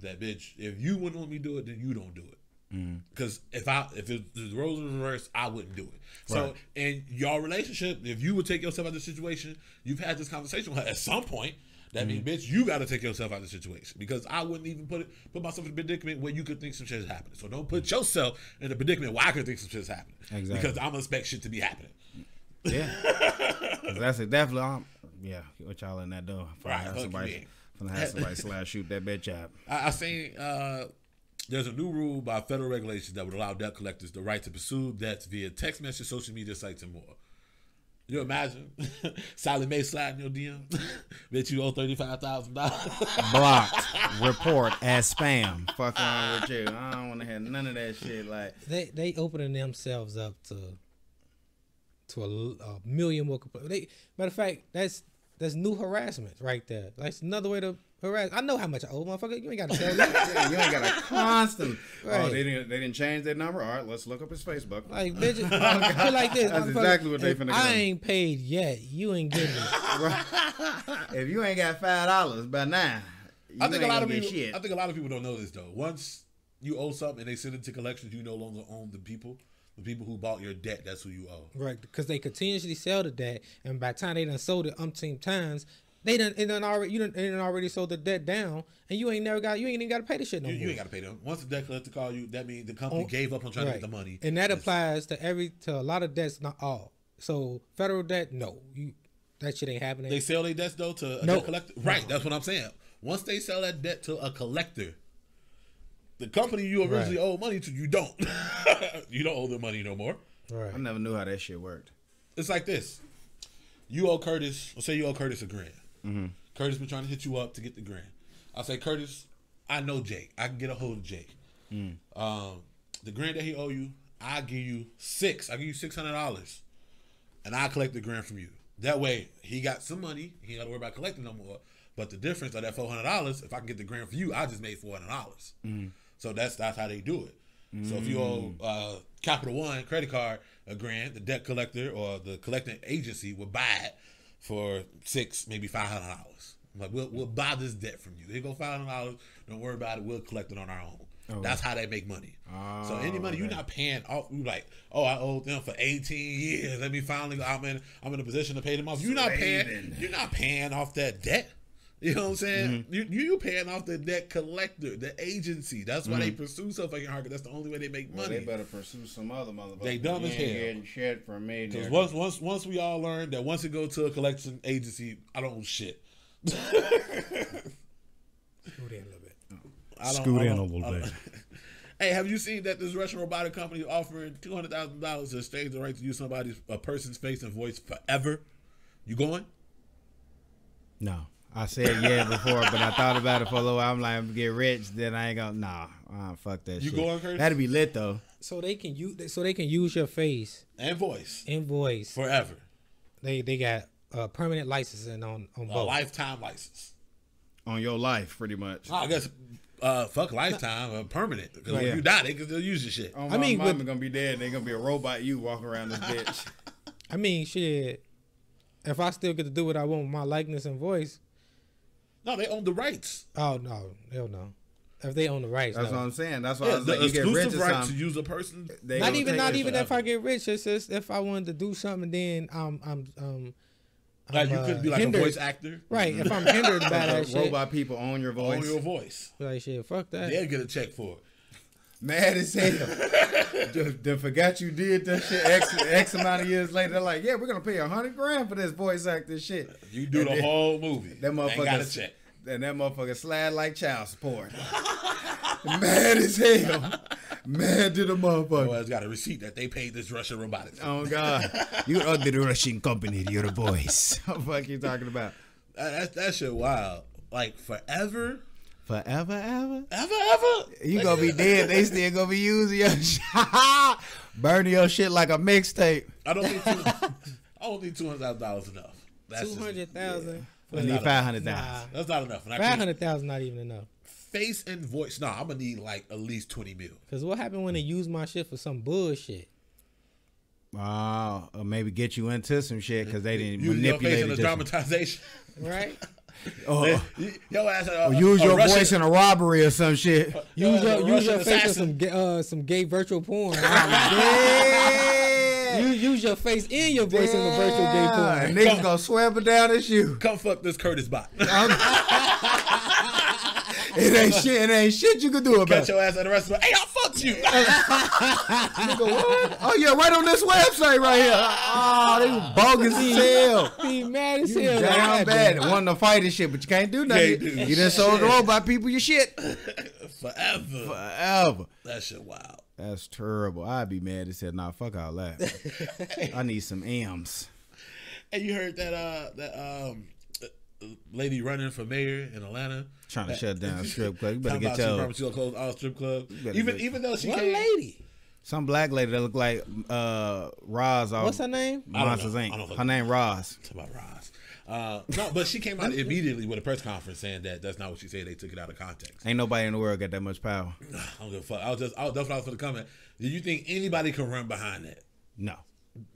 that bitch, if you wouldn't let me do it, then you don't do it. Mm-hmm. Because if I if it, the roles were reversed, I wouldn't do it. So Right. in your relationship, if you would take yourself out of the situation, you've had this conversation with her at some point. That means, mm-hmm. bitch, you got to take yourself out of the situation because I wouldn't even put it put myself in a predicament where you could think some shit is happening. So don't put mm-hmm. yourself in a predicament where I could think some shit is happening. Exactly. Because I'm gonna expect shit to be happening. Yeah, [laughs] that's it. Definitely. Um, yeah. What y'all in that door? Finna Right, have somebody. you. Finna have somebody slash shoot that bitch up. I, I seen uh, there's a new rule by federal regulations that would allow debt collectors the right to pursue debts via text message, social media sites, and more. You imagine [laughs] Sallie Mae sliding your DM, [laughs] bet you owe thirty five thousand dollars. [laughs] Blocked. Report as spam. Fuck wrong with you. I don't want to hear none of that shit. Like. They they opening themselves up to to a, a million more. compl- They matter of fact, that's that's new harassment right there. That's another way to harass. I know how much I owe, motherfucker. You ain't got to tell me. [laughs] Yeah, you ain't got a constant. Oh, they didn't. They didn't change their number. All right, let's look up his Facebook. Like bitch, [laughs] put like this. That's motherfucker, exactly what they if finna I do. ain't paid yet. You ain't getting it. [laughs] if you ain't got five dollars by now, you I think a lot of people. Shit. I think a lot of people don't know this though. Once you owe something and they send it to collections, you no longer own the people. The people who bought your debt, that's who you owe. Right, because they continuously sell the debt, and by the time they done sold it umpteen times, they done it done already you done, they done already sold the debt down, and you ain't never got you ain't even got to pay the shit no You, more. you ain't got to pay them. Once the debt collector call you, that means the company Oh, gave up on trying to get the money. and that It's- applies to every to a lot of debts, not all. So federal debt, no, you that shit ain't happening. They sell their debts though to a No. debt collector. Right, that's what I'm saying. Once they sell that debt to a collector, the company you originally owe money to, you don't. [laughs] you don't owe them money no more. right, I never knew how that shit worked. It's like this: you owe Curtis. Let's say you owe Curtis a grand. Mm-hmm. Curtis been trying to hit you up to get the grand. I say, Curtis, I know Jake. I can get a hold of Jake. Mm. Um, the grand that he owe you, I give you six. I give you six hundred dollars, and I collect the grand from you. That way, he got some money. He ain't got to worry about collecting no more. But the difference of that four hundred dollars, if I can get the grand for you, I just made four hundred dollars. Mm. So that's that's how they do it. So if you owe uh, Capital One credit card a grand, the debt collector or the collecting agency will buy it for six, maybe five hundred dollars. Like we'll we'll buy this debt from you. They go five hundred dollars. Don't worry about it. We'll collect it on our own. That's how they make money. so any money you're not paying off, you like, oh, I owed them for 18 years. Let me finally, I'm in, I'm in a position to pay them off. You're not paying, you're not paying off that debt. You know what I'm saying? Mm-hmm. You you paying off the debt collector, the agency. That's why they mm-hmm. pursue stuff like hard. That's the only way they make Well, money. they better pursue some other motherfuckers. They dumb You as ain't hell. Getting shit from me. Because once once once we all learn that once it go to a collection agency, I don't own shit. Scoot in a little bit. I don't, Scoot I in don't- a little bit. [laughs] Hey, have you seen that this Russian robotic company is offering two hundred thousand dollars to exchange the right to use somebody's a person's face and voice forever? You going? No. I said yeah before, but I thought about it for a little while. I'm like, I'm get rich, then I ain't gonna. Nah, uh, fuck that You shit. going, Curtis? That'd be lit though. So they can use so they can use your face And voice and voice. forever. They they got uh, permanent licensing on on A both. lifetime license. On your life, pretty much. I guess uh, fuck lifetime or permanent. Because Right. if you die, they can still use your shit. Oh, I my mean, mama with- gonna be dead. And They gonna be a robot. You walking around this bitch. [laughs] I mean, shit. If I still get to do what I want with my likeness and voice, No, they own the rights. oh no, hell no. If they own the rights, That's no. what I'm saying. That's why I was the like, you get rich exclusive or right to use a person. they not even not even if. I get rich. It's just if I wanted to do something, then I'm I'm um. Like I'm, you uh, could be like hindered. a voice actor. Right, if I'm [laughs] hindered by that The shit, robot people own your voice. Own your voice. like shit, fuck that. They'll get a check for it. Mad as hell. They forgot you did that shit X, X amount of years later. They're like, yeah, we're gonna pay a hundred grand for this voice actor shit. You do And the then- whole movie. That Ain't got a motherfucker check. And that motherfucker slide like child support. Mad as hell. Mad to the motherfucker. Well, it's got a receipt that they paid this Russian robotics. Oh God. [laughs] You are the Russian company, you're the voice. [laughs] What the fuck you talking about? That, that, that shit wild. Like forever, Forever, ever? ever, ever. You gonna be dead. They still gonna be using your shit. [laughs] Burning your shit like a mixtape. I don't think two, [laughs] I don't think two hundred thousand dollars enough. That's Two just- I need five hundred thousand. Nah, That's not enough. And I five can't- hundred thousand not even enough. face and voice. Nah, I'm gonna need like at least twenty mil. Cause what happened when they used my shit for some bullshit? Oh, or maybe get you into some shit because they didn't Use your face manipulate in a it. dramatization. Right? [laughs] Oh, Your ass. Uh, use your Russian- voice in a robbery or some shit. Use uh, your use your face in some gay, uh some gay virtual porn. [laughs] You use your face and your voice in the virtual gay porn. Niggas gonna swear down at you. Come fuck this Curtis bot. It ain't shit. It ain't shit you can do about Catch it. your ass at the restaurant. Hey, I fucked you. [laughs] Nigga, what? Oh yeah, right on this website right here. Oh, they was bogus as hell. Be mad as You hell. down bad. Wanting to fight and shit, but you can't do nothing. Can't do you done sold the robot people your shit [laughs] Forever. forever. That shit wild. That's terrible. I'd be mad and said, nah, fuck all that. [laughs] I need some M's. And you heard that uh that um lady running for mayor in Atlanta Trying to That- shut down [laughs] a strip club. You better get about she your promised you close all strip clubs. Even get- even though she What came, lady? some black lady that look like uh Roz What's her name? I don't Monsters know. I don't Inc. Her name Roz. Talk about Roz. Uh, no, but she came out [laughs] immediately with a press conference saying that that's not what she said. They took it out of context. Ain't nobody in the world got that much power. [sighs] I don't give a fuck. I was just, I was, that's what I was going to comment. Do you think anybody can run behind that? No.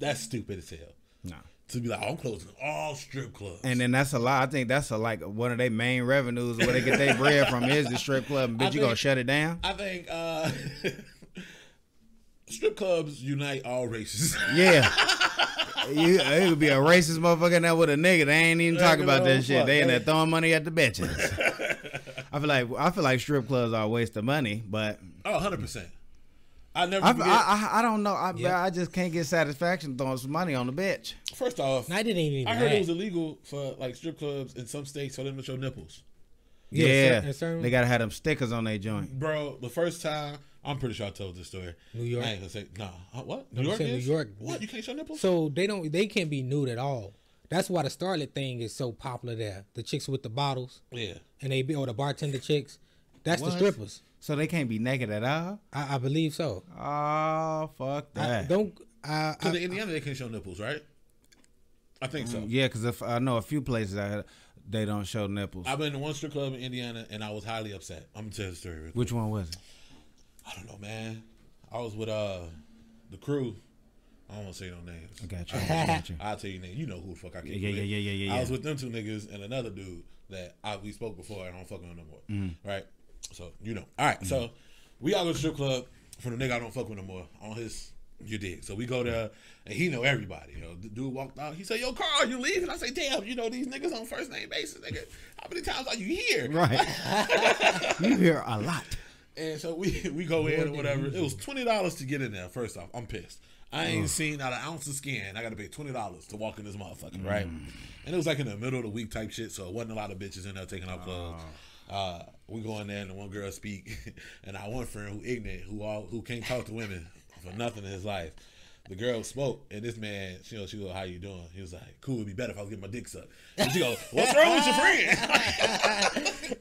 That's stupid as hell. No. To be like, oh, I'm closing all strip clubs. And then that's a lot. I think that's a, like one of their main revenues where they get their bread from is the strip club. [laughs] Bitch, you gonna shut it down? I think uh, [laughs] strip clubs unite all races. [laughs] Yeah. You, it would be a racist motherfucker now with a nigga. They ain't even talking about that shit. fuck. They in there throwing money at the bitches. I feel like I feel like strip clubs are a waste of money, but oh, 100%. I never I. I, I, I don't know. I, Yeah. I just can't get satisfaction throwing some money on the bitch. First off, I didn't even. I heard that. it was illegal for like strip clubs in some states for them to show nipples. Yeah, Yeah, certain- certain- they gotta have them stickers on their joint. Bro, the first time, I'm pretty sure I told this story. New York? I ain't gonna say, nah. What? New York New is? York. What? You can't show nipples? So they don't. They can't be nude at all. That's why the starlet thing is so popular there. The chicks with the bottles yeah. and they be or the bartender chicks. That's What? the strippers. So they can't be naked at all. I, I believe so. Oh fuck I, that! don't. I, Because I, in Indiana, they can show nipples, right? I think so. yeah, because if I know a few places that they don't show nipples. I've been to one strip club in Indiana, and I was highly upset. I'm gonna tell you the story. Real quick. Which one was it? I don't know, man. I was with uh the crew. I don't want to say no names. I got you. I [laughs] got you. I'll tell you name. You know who the fuck I came Yeah, with. yeah, yeah, yeah, yeah, I was with them two niggas and another dude that I, we spoke before and I don't fuck with him no more. Mm-hmm. Right? So, you know. All right, so we all go to strip club for the nigga I don't fuck with no more on his, you dig. So we go there and he know everybody. You know, the dude walked out. He said, yo, Carl, you leaving? I say, damn, you know these niggas on first name basis, nigga. How many times are you here? Right. [laughs] you hear a lot. And so we we go in or whatever. It was twenty dollars to get in there. First off, I'm pissed. I ain't seen not an ounce of skin. I got to pay twenty dollars to walk in this motherfucker, right? And it was like in the middle of the week type shit, so it wasn't a lot of bitches in there taking off clothes. Uh, we go in there and the one girl speak, [laughs] and our one friend who ignorant, who all who can't talk to women for nothing in his life. The girl spoke, and this man, you know, she go, "How you doing?" He was like, "Cool, it'd be better if I was getting my dick sucked." And she go, "What's wrong with your friend?" [laughs]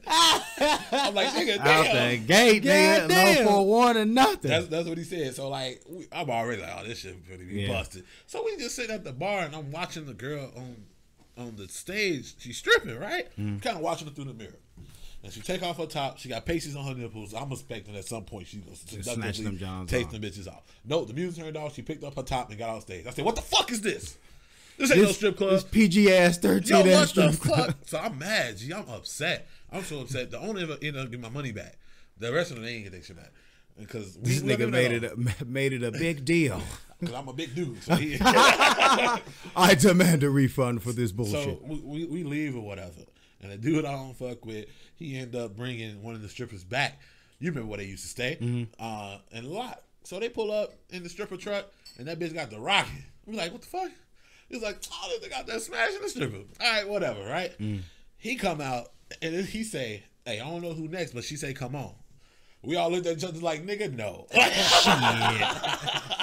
I'm like, "Nigga, Out the damn." gate, nigga. Goddamn. No forewarning, nothing. That's that's what he said. So like, we, I'm already like, oh, this shit pretty be Yeah. busted. So we just sitting at the bar and I'm watching the girl on on the stage. She's stripping, right? Mm. Kind of watching her through the mirror. And she take off her top. She got pasties on her nipples. I'm expecting at some point she goes to snatch them Johns take off. them bitches off. No, the music turned off. She picked up her top and got off stage. I said, "What the fuck is this? This ain't no strip club." This PG ass Yo, thirteen what ass the strip club. fuck? So I'm mad, Gee, I'm upset. I'm so upset. The owner ended up getting my money back. The rest of them they ain't get their shit back because This nigga made it a, [laughs] made it a big deal. [laughs] because I'm a big dude. So, he, [laughs] I demand a refund for this so bullshit. we, we, we leave or whatever. And the dude I don't fuck with, he end up bringing one of the strippers back You remember where they used to stay? Uh, and a lot. So they pull up in the stripper truck, and that bitch got the rocket. We like, what the fuck? He's like, oh, they got that smashing the stripper. All right, whatever, right? He come out and he say, hey, I don't know who next, but she say, come on. We all looked at each other like, nigga, no. [laughs]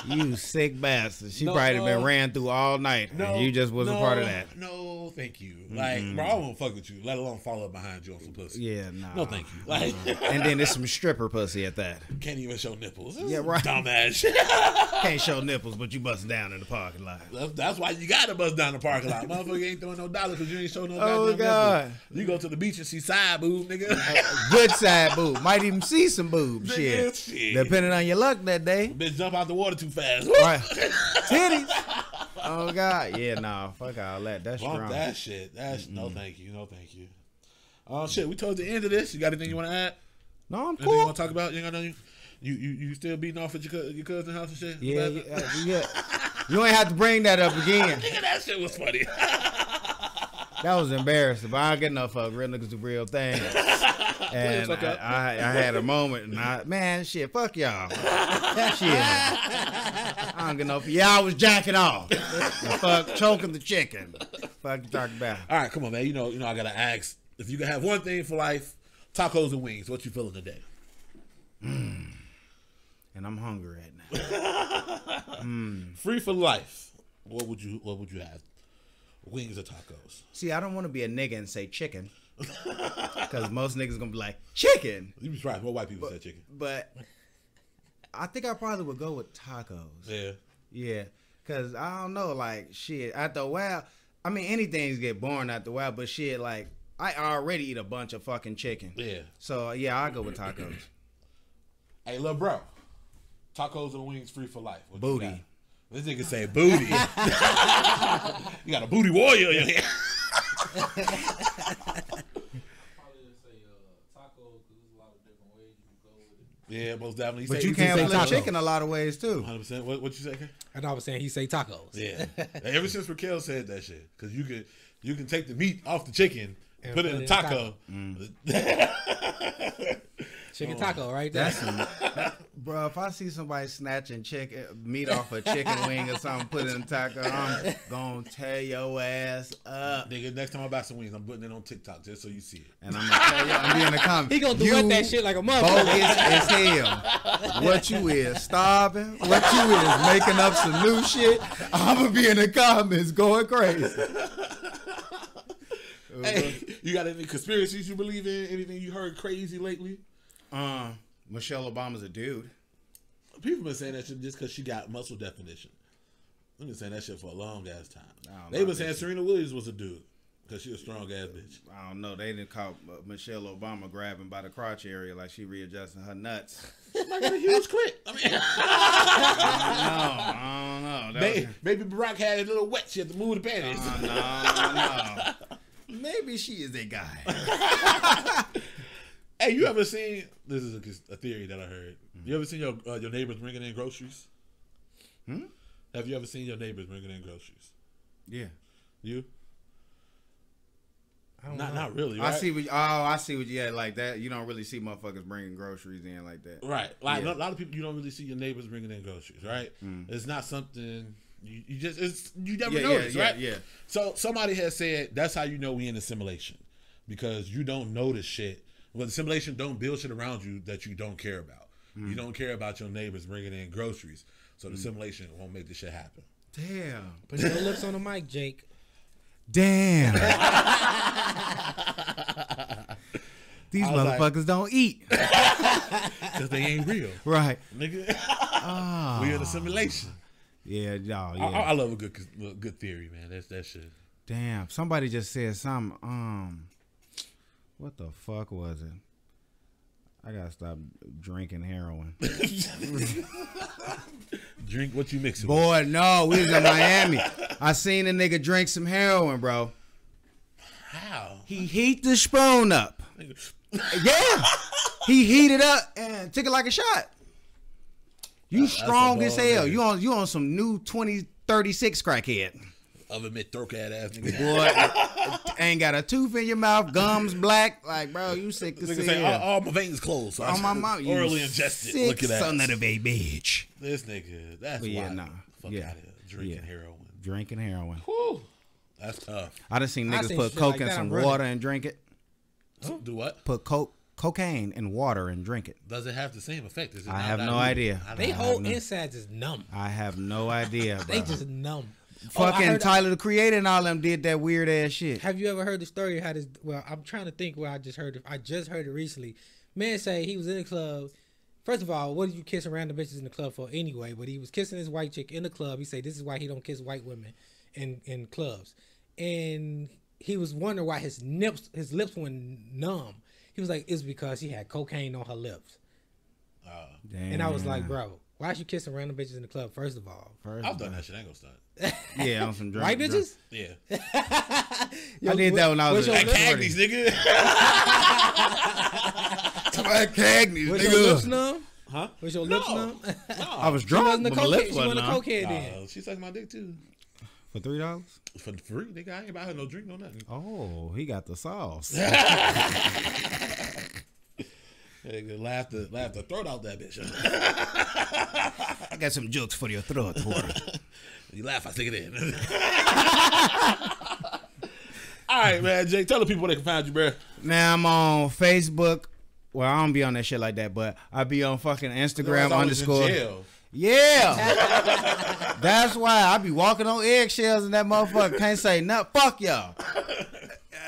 You sick bastard. She No, probably no. been ran through all night. No, and you just wasn't no, part of that. No, thank you. Like, bro, I won't fuck with you, let alone follow up behind you on some pussy. Yeah, nah. No, thank you. Like, [laughs] And then there's some stripper pussy at that. can't even show nipples. This Yeah, right. Dumbass. [laughs] Can't show nipples, but you bust down in the parking lot. That's, that's why you gotta bust down the parking lot. Motherfucker ain't throwing no dollars because you ain't show no Oh, goddamn God. nipples. You go to the beach and see side boob, nigga. Uh, good side boob. Might even see some boob. Shit. shit. Depending on your luck that day. Bitch jump out the water too fast. [laughs] Right. Titties. Oh God. Yeah, nah. Fuck all that. That's Bump strong. that shit. That's no thank you. No thank you. Oh shit, we told the end of this. You got anything you want to add? No, I'm Anything you cool. want to talk about? You got nothing? You, you you still beating off at your, your cousin house and shit? Yeah, yeah, yeah. You ain't have to bring that up again. [laughs] Nigga, that shit was funny. That was embarrassing, but I don't get enough fuck. Real niggas do real things. [laughs] And fuck up. I, I, I had a moment, and I, man, shit, fuck y'all. shit. I don't get no. Yeah, I was jacking off. And fuck, choking the chicken. Fuck you talking about. All right, come on, man. You know, you know, I gotta ask if you could have one thing for life: tacos and wings. What you feeling today? Hmm. And I'm hungry right now. [laughs] Hmm. Free for life. What would you What would you have? Wings or tacos? See, I don't want to be a nigga and say chicken. Because most niggas gonna be like, chicken. You be surprised. What white people say chicken? But I think I probably would go with tacos. Yeah. Yeah, cause I don't know, like shit. After a while, I mean, anything's get boring after a while, but shit, like I already eat a bunch of fucking chicken. Yeah. So yeah, I'll go with tacos. Hey, little bro. Tacos and wings free for life. What Booty. This nigga say booty. [laughs] you got a booty warrior in your [laughs] hand. probably just say uh, taco because there's a lot of different ways you can go with it. Yeah, most definitely. But Say- you can't say flip chicken a lot of ways too. 100%. What, what you say, Ken? And I was saying he say tacos. Yeah. [laughs] Ever since Raquel said that shit, because you could you can take the meat off the chicken, And put it in a taco. Mm. Chicken oh, taco right there. That's bro. If I see somebody snatching chicken eh, meat off a chicken wing or something, put it in a taco, I'm gonna tear your ass up. Nigga, next time I buy some wings, I'm putting it on TikTok just so you see it. And I'm gonna tell you, I'm be in the comments. [laughs] he gonna do that shit like a bogus motherfucker. as hell. What you is starving? What you is making up some new shit? I'm gonna be in the comments going crazy. Hey, you got any conspiracies you believe in? Anything you heard crazy lately? Uh, Michelle Obama's a dude. People been saying that shit just because she got muscle definition. I've been saying that shit for a long ass time. don't They know, been saying bitch. Serena Williams was a dude because she a strong ass bitch. I don't know. They didn't call uh, Michelle Obama grabbing by the crotch area like she readjusting her nuts. I got a huge clit. I mean, [laughs] no, I don't know. That maybe, maybe Barack had a little wet. She had to move the panties. was, no, no. Maybe she is a guy. [laughs] Hey, you ever seen? This is a, a theory that I heard. You ever seen your uh, your neighbors bringing in groceries? Hmm? Have you ever seen your neighbors bringing in groceries? Yeah. You? I don't Not know. not really. I see what. Oh, I see what. Yeah, like that. You don't really see motherfuckers bringing groceries in like that. Right. Like Yeah. a lot of people, you don't really see your neighbors bringing in groceries. Right. It's not something you, you just it's you never Mm. Yeah, notice. yeah, yeah, right. yeah. So somebody has said that's how you know we in assimilation because you don't notice shit. Well, assimilation don't build shit around you that you don't care about. Mm. You don't care about your neighbors bringing in groceries. So the assimilation won't make this shit happen. Damn. Put your lips on the mic, Jake. Damn. [laughs] These I was like- motherfuckers don't eat. [laughs] Because they ain't real. right. Nigga. [laughs] we in assimilation. Yeah, y'all. I, Yeah. I love a good good theory, man. That's that shit. Damn. Somebody just said something. Um, what the fuck was it? I gotta stop drinking heroin. [laughs] Drink what you mix it with. Boy, no, we was in Miami. I seen a nigga drink some heroin, bro. How? He heat the spoon up. Yeah. he heated up and took it like a shot. You a strong as hell. nigga. You on you on some new 2036 crackhead. Oven mitt throat cat ass nigga. Boy, ain't got a tooth in your mouth, gums black. Like, bro, you sick as Nigga say, all, hell. Uh, all my veins closed. So I On my mouth, you orally ingested. sick Look at that. son of a bitch. This nigga, that's But yeah, why. nah. Fuck Yeah. out of here. Drinking Yeah. heroin. Drinking heroin. Whew. That's tough. I done seen I niggas seen put coke like in some running. water and drink it. Do what? Put coke, cocaine in water and drink it. Does it have the same effect? Is it I not have no diluted? idea. They know. whole no- insides is numb. I have no idea. [laughs] They just numb. Oh, fucking heard- Tyler the Creator and all them did that weird ass shit. Have you ever heard the story how this? Well, I'm trying to think where I just heard it. I just heard it recently. Man say he was in the club. First of all, what did you kissing random bitches in the club for anyway? But he was kissing his white chick in the club. He said this is why he don't kiss white women in in clubs. And he was wondering why his nips his lips went numb. He was like, it's because she had cocaine on her lips. And I was like, bro, why is you kissing random bitches in the club? First of all, First, I've done that shit. I ain't gonna stunt. [laughs] [laughs] yeah, on some drunk, white drunk- bitches. Yeah. [laughs] I did that when I was What's at your At lip- Cagney's, nigga. Cagney's, Was your lips nigga. numb? huh? Was your lips numb? No. I was She drunk, wasn't a cokehead. She wasn't wasn't a on. cokehead then. Uh, she sucked my dick too. For three dollars? For free, nigga. I ain't buy her no drink, no nothing. Oh, he got the sauce. [laughs] Nigga, laugh the laugh the throat out that bitch. [laughs] I got some jokes for your throat, water. [laughs] you laugh, I stick it in. All right, man. Jake, tell the people where they can find you, bro. Now I'm on Facebook. Well, I don't be on that shit like that, but I be on fucking Instagram I was in underscore. Yeah. [laughs] That's why I be walking on eggshells and that motherfucker can't say nothing. Fuck y'all.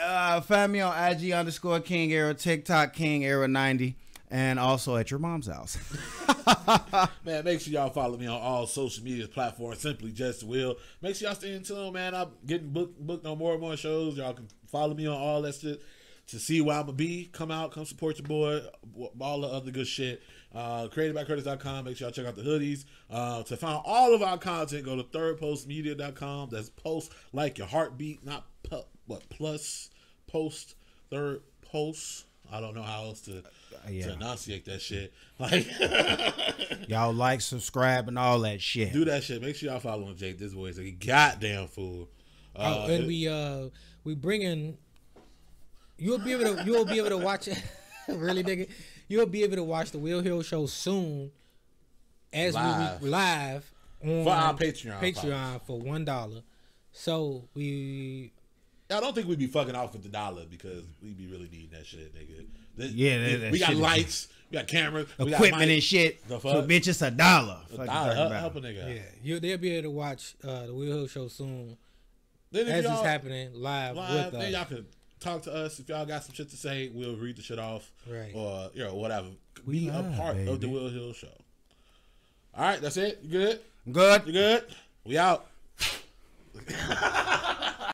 Uh, find me on IG underscore King Era, TikTok King Era 90, and also at your mom's house. [laughs] Man, make sure y'all follow me on all social media platforms. Simply Just Will. Make sure y'all stay in tune, man. I'm getting booked booked on more and more shows. Y'all can follow me on all that shit to see where I'm gonna be. Come out, come support your boy. All the other good shit. Uh, created by Curtis.com. Make sure y'all check out the hoodies. Uh, to find all of our content, go to thirdpulsemedia.com. That's pulse like your heartbeat, not pu- what plus post third pulse. I don't know how else to, yeah. to enunciate that shit. [laughs] Like [laughs] y'all like, subscribe, and all that shit. do that shit. Make sure y'all following Jake. This boy is a goddamn fool. Uh, oh, and we uh we bringing. You'll be able to you'll be able to watch it. [laughs] really, nigga, you'll be able to watch the Will Hill show soon, as Live. we live on For our Patreon Patreon for one dollar. So we I don't think we'd be fucking off with the dollar because we'd be really needing that shit, nigga. This- Yeah, that- we- that we got shit is- lights, we got cameras, we got Equipment and shit. The So, bitch, it's a dollar. A Fuck dollar, help, help a nigga. yeah you they'll be able to watch uh, the Will Hill show soon Then if as it's happening live, live, with then y'all us. Talk to us. If y'all got some shit to say, we'll read the shit off. Right. Or you know whatever. We be a part of the. Will Hill show. All right, that's it. You good? I'm Good. You good? We out. [laughs]